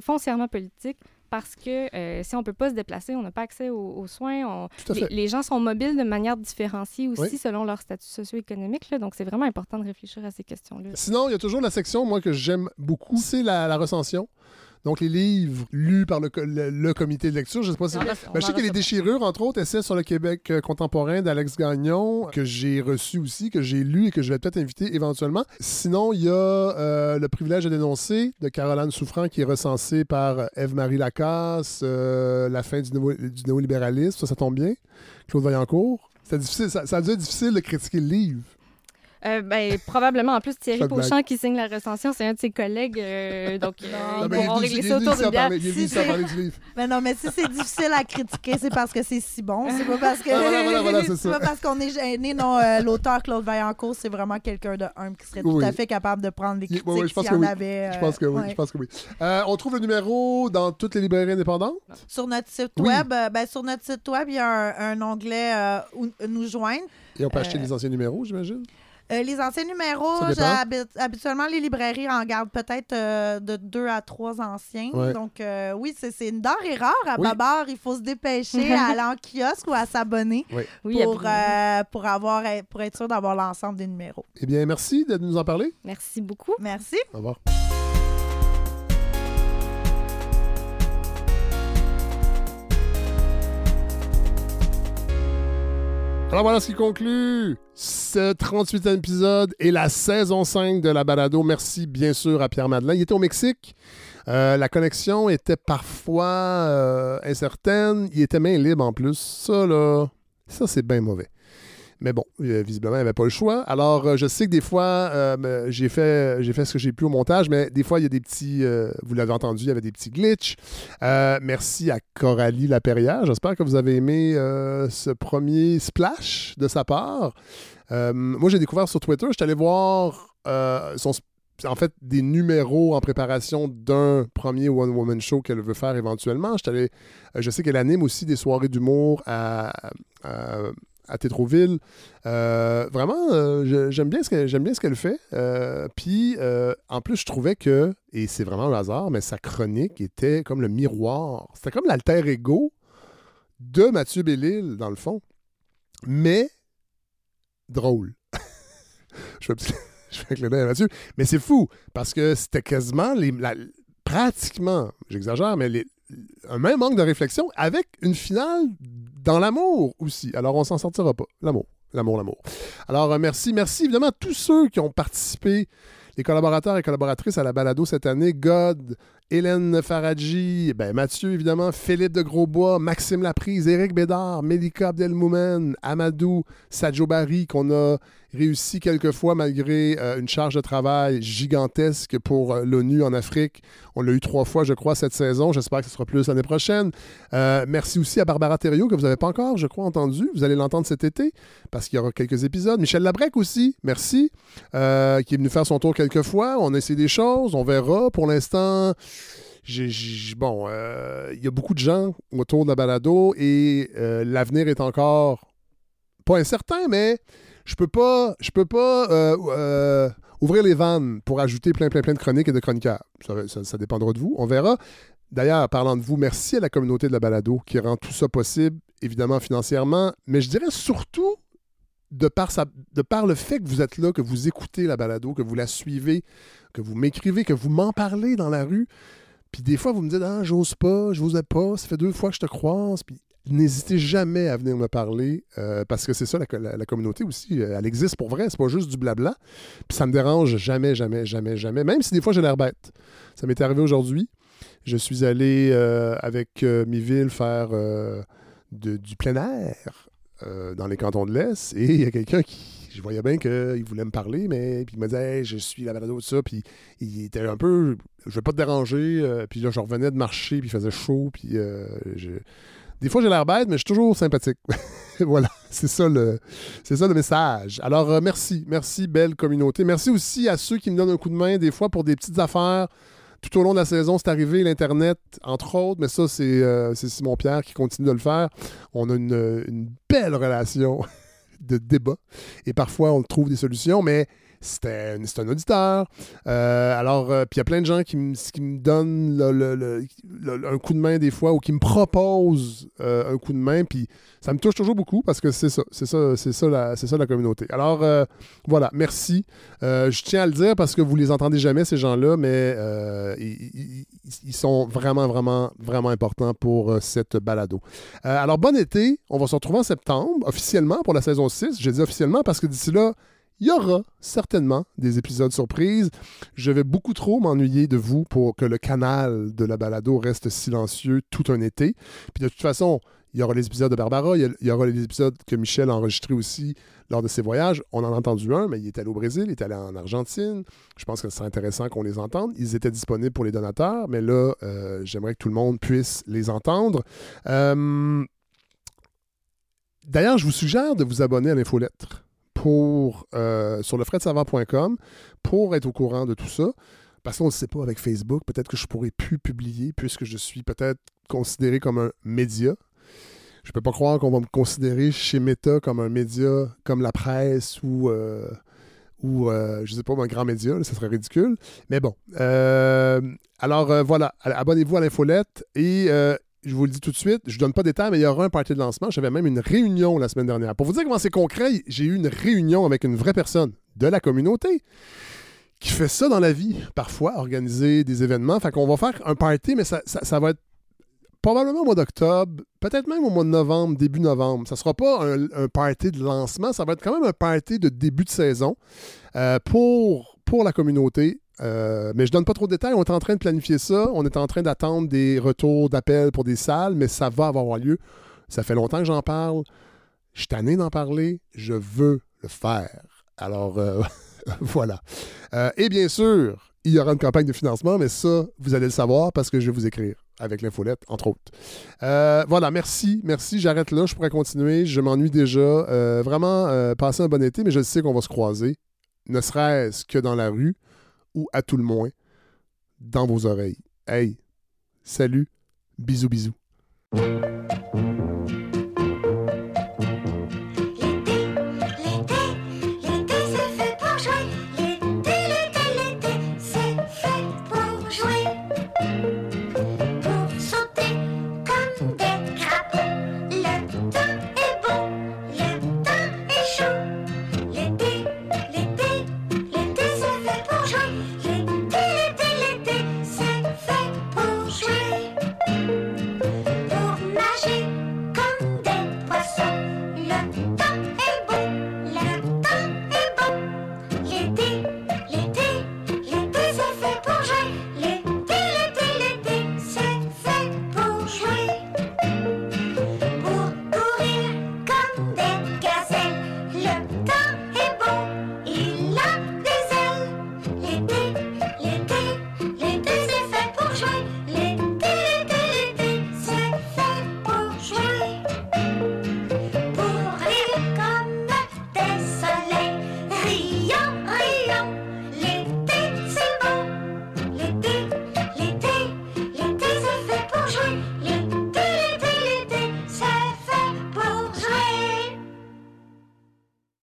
foncièrement politique parce que euh, si on ne peut pas se déplacer, on n'a pas accès aux, aux soins. on- les, gens sont mobiles de manière différenciée aussi Oui. selon leur statut socio-économique. Donc, c'est vraiment important de réfléchir à ces questions-là. Sinon, il y a toujours la section, moi, que j'aime beaucoup, c'est la, la recension. Donc, les livres lus par le, le, comité de lecture, je sais pas si... Ben, je sais que Les Déchirures, entre autres, essais sur le Québec euh, contemporain d'Alex Gagnon, que j'ai reçu aussi, que j'ai lu et que je vais peut-être inviter éventuellement. Sinon, il y a euh, Le privilège de dénoncer de Caroline Souffrant, qui est recensé par Eve-Marie Lacasse, euh, La fin du, du néolibéralisme, ça, ça tombe bien. Claude Vaillancourt. Difficile, ça, ça a dû être difficile de critiquer le livre. Euh, ben, probablement. En plus, Thierry Beauchamp qui signe la recension, c'est un de ses collègues. Euh, donc, euh, ils vont régler ça autour d'une bière. Mais non, mais si c'est difficile à critiquer, c'est parce que c'est si bon. C'est pas parce que. Ah, c'est pas parce qu'on est gêné. Non, l'auteur Claude Vaillancourt, c'est vraiment quelqu'un de humble qui serait tout à fait capable de prendre les critiques oui, s'il y en avait. Je pense que oui. Je pense que oui. on trouve le numéro dans toutes les librairies indépendantes? Sur notre site web. ben, sur notre site web, il y a un, onglet Nous joindre. Et on peut acheter les anciens numéros, j'imagine? Euh, les anciens numéros, habituellement, les librairies en gardent peut-être euh, de deux à trois anciens. Donc, euh, oui, c'est une denrée rare à Babar. Il faut se dépêcher à *laughs* aller en kiosque ou à s'abonner pour, pour, avoir, pour être sûr d'avoir l'ensemble des numéros. Eh bien, merci de nous en parler. Merci beaucoup. Merci. Au revoir. Alors voilà ce qui conclut ce 38e épisode et la saison 5 de la balado. Merci bien sûr à Pierre Madeleine. Il était au Mexique. Euh, la connexion était parfois euh, incertaine. Il était main libre en plus. Ça, là, ça, c'est bien mauvais. Mais bon, euh, visiblement, il n'y avait pas le choix. Alors, euh, je sais que des fois, euh, j'ai fait, fait ce que j'ai pu au montage, mais des fois, il y a des petits, vous l'avez entendu, il y avait des petits glitches. merci à Coralie Laperrière. J'espère que vous avez aimé ce premier splash de sa part. moi, j'ai découvert sur Twitter, je suis allé voir son en fait des numéros en préparation d'un premier One Woman Show qu'elle veut faire éventuellement. Je, je sais qu'elle anime aussi des soirées d'humour à Tétroville. Euh, vraiment, euh, j'aime bien ce qu'elle fait. Euh, puis, en plus, je trouvais que, et c'est vraiment un hasard, mais sa chronique était comme le miroir. C'était comme l'alter ego de Mathieu Bellil, dans le fond. Mais drôle. *laughs* je fais, *laughs* je fais Mathieu. Mais c'est fou, parce que c'était quasiment, les, pratiquement, j'exagère, mais les, un même manque de réflexion avec une finale dans l'amour aussi. Alors, on s'en sortira pas. L'amour, l'amour, l'amour. Alors, euh, merci. Merci évidemment à tous ceux qui ont participé, les collaborateurs et collaboratrices à la balado cette année. God, Hélène Faradji, ben Mathieu évidemment, Philippe de Grosbois, Maxime Laprise, Éric Bédard, Melika Abdelmoumen, Amadou Sadjobari, qu'on a réussi quelquefois malgré euh, une charge de travail gigantesque pour euh, l'ONU en Afrique. On l'a eu trois fois, je crois, cette saison. J'espère que ce sera plus l'année prochaine. Euh, merci aussi à Barbara Thériault, que vous n'avez pas encore, je crois, entendu. Vous allez l'entendre cet été, parce qu'il y aura quelques épisodes. Michel Labrec aussi, merci, qui est venu faire son tour quelques fois. On a essayé des choses, on verra. Pour l'instant, bon, il y a beaucoup de gens autour de la balado et l'avenir est encore pas incertain, mais je peux pas, peux pas euh, euh, ouvrir les vannes pour ajouter plein, plein, plein de chroniques et de chroniqueurs. Ça, dépendra de vous. On verra. D'ailleurs, parlant de vous, merci à la communauté de la balado qui rend tout ça possible, évidemment financièrement, mais je dirais surtout de par, le fait que vous êtes là, que vous écoutez la balado, que vous la suivez, que vous m'écrivez, que vous m'en parlez dans la rue. Puis des fois, vous me dites Ah, j'ose pas, je n'osais pas, ça fait deux fois que je te croise. Puis N'hésitez jamais à venir me parler euh, parce que c'est ça, la, communauté aussi. Euh, elle existe pour vrai, c'est pas juste du blabla. Puis ça me dérange jamais, jamais, jamais, jamais. Même si des fois j'ai l'air bête. Ça m'est arrivé aujourd'hui. Je suis allé euh, avec Miville faire du plein air dans les cantons de l'Est et il y a quelqu'un qui. Je voyais bien qu'il voulait me parler, mais puis il me disait Je suis la balado de ça. Puis il était un peu. Je vais pas te déranger. puis là, je revenais de marcher, puis il faisait chaud. Puis je des fois, j'ai l'air bête, mais je suis toujours sympathique. *laughs* voilà, c'est ça, le, c'est ça le message. Alors, euh, merci. Merci, belle communauté. Merci aussi à ceux qui me donnent un coup de main, des fois, pour des petites affaires. Tout au long de la saison, c'est arrivé, l'Internet, entre autres, mais ça, c'est, euh, Simon Pierre qui continue de le faire. On a une, une belle relation *laughs* de débat. Et parfois, on trouve des solutions, mais c'était un auditeur. Euh, alors, euh, puis il y a plein de gens qui, me donnent un coup de main des fois ou qui me proposent euh, un coup de main. Puis ça me touche toujours beaucoup parce que c'est ça, c'est ça, c'est ça, la, ça la communauté. Alors, voilà, merci. je tiens à le dire parce que vous les entendez jamais, ces gens-là, mais ils sont vraiment, vraiment, vraiment importants pour cette balado. alors, bon été. On va se retrouver en septembre, officiellement, pour la saison 6. Je dis officiellement parce que d'ici là, il y aura certainement des épisodes surprises. Je vais beaucoup trop m'ennuyer de vous pour que le canal de la balado reste silencieux tout un été. Puis de toute façon, il y aura les épisodes de Barbara, il y aura les épisodes que Michel a enregistrés aussi lors de ses voyages. On en a entendu un, mais il est allé au Brésil, il est allé en Argentine. Je pense que c'est intéressant qu'on les entende. Ils étaient disponibles pour les donateurs, mais là, euh, j'aimerais que tout le monde puisse les entendre. Euh, d'ailleurs, je vous suggère de vous abonner à l'infolettre euh, sur lefredsavant.com pour être au courant de tout ça. Parce qu'on ne sait pas avec Facebook, peut-être que je pourrais plus publier puisque je suis peut-être considéré comme un média je peux pas croire qu'on va me considérer chez Meta comme un média comme la presse ou, euh, ou euh, je sais pas, un grand média. ça serait ridicule. Mais bon. Alors voilà, abonnez-vous à l'infolette et je vous le dis tout de suite, je ne donne pas d'état, mais il y aura un party de lancement. J'avais même une réunion la semaine dernière. Pour vous dire comment c'est concret, j'ai eu une réunion avec une vraie personne de la communauté qui fait ça dans la vie, parfois, organiser des événements. Fait qu'on va faire un party, mais ça, va être probablement au mois d'octobre, peut-être même au mois de novembre, début novembre. Ça ne sera pas un, party de lancement, ça va être quand même un party de début de saison euh, pour la communauté. Euh, mais je ne donne pas trop de détails. On est en train de planifier ça. On est en train d'attendre des retours d'appels pour des salles, mais ça va avoir lieu. Ça fait longtemps que j'en parle. Je suis tanné d'en parler. Je veux le faire. Alors, euh, *laughs* voilà. et bien sûr, il y aura une campagne de financement, mais ça, vous allez le savoir parce que je vais vous écrire avec l'infolette, entre autres. Euh, voilà, merci, merci. J'arrête là, je pourrais continuer. Je m'ennuie déjà. Euh, vraiment, euh, passez un bon été, mais je sais qu'on va se croiser, ne serait-ce que dans la rue ou à tout le moins dans vos oreilles. Hey, salut, bisous bisous.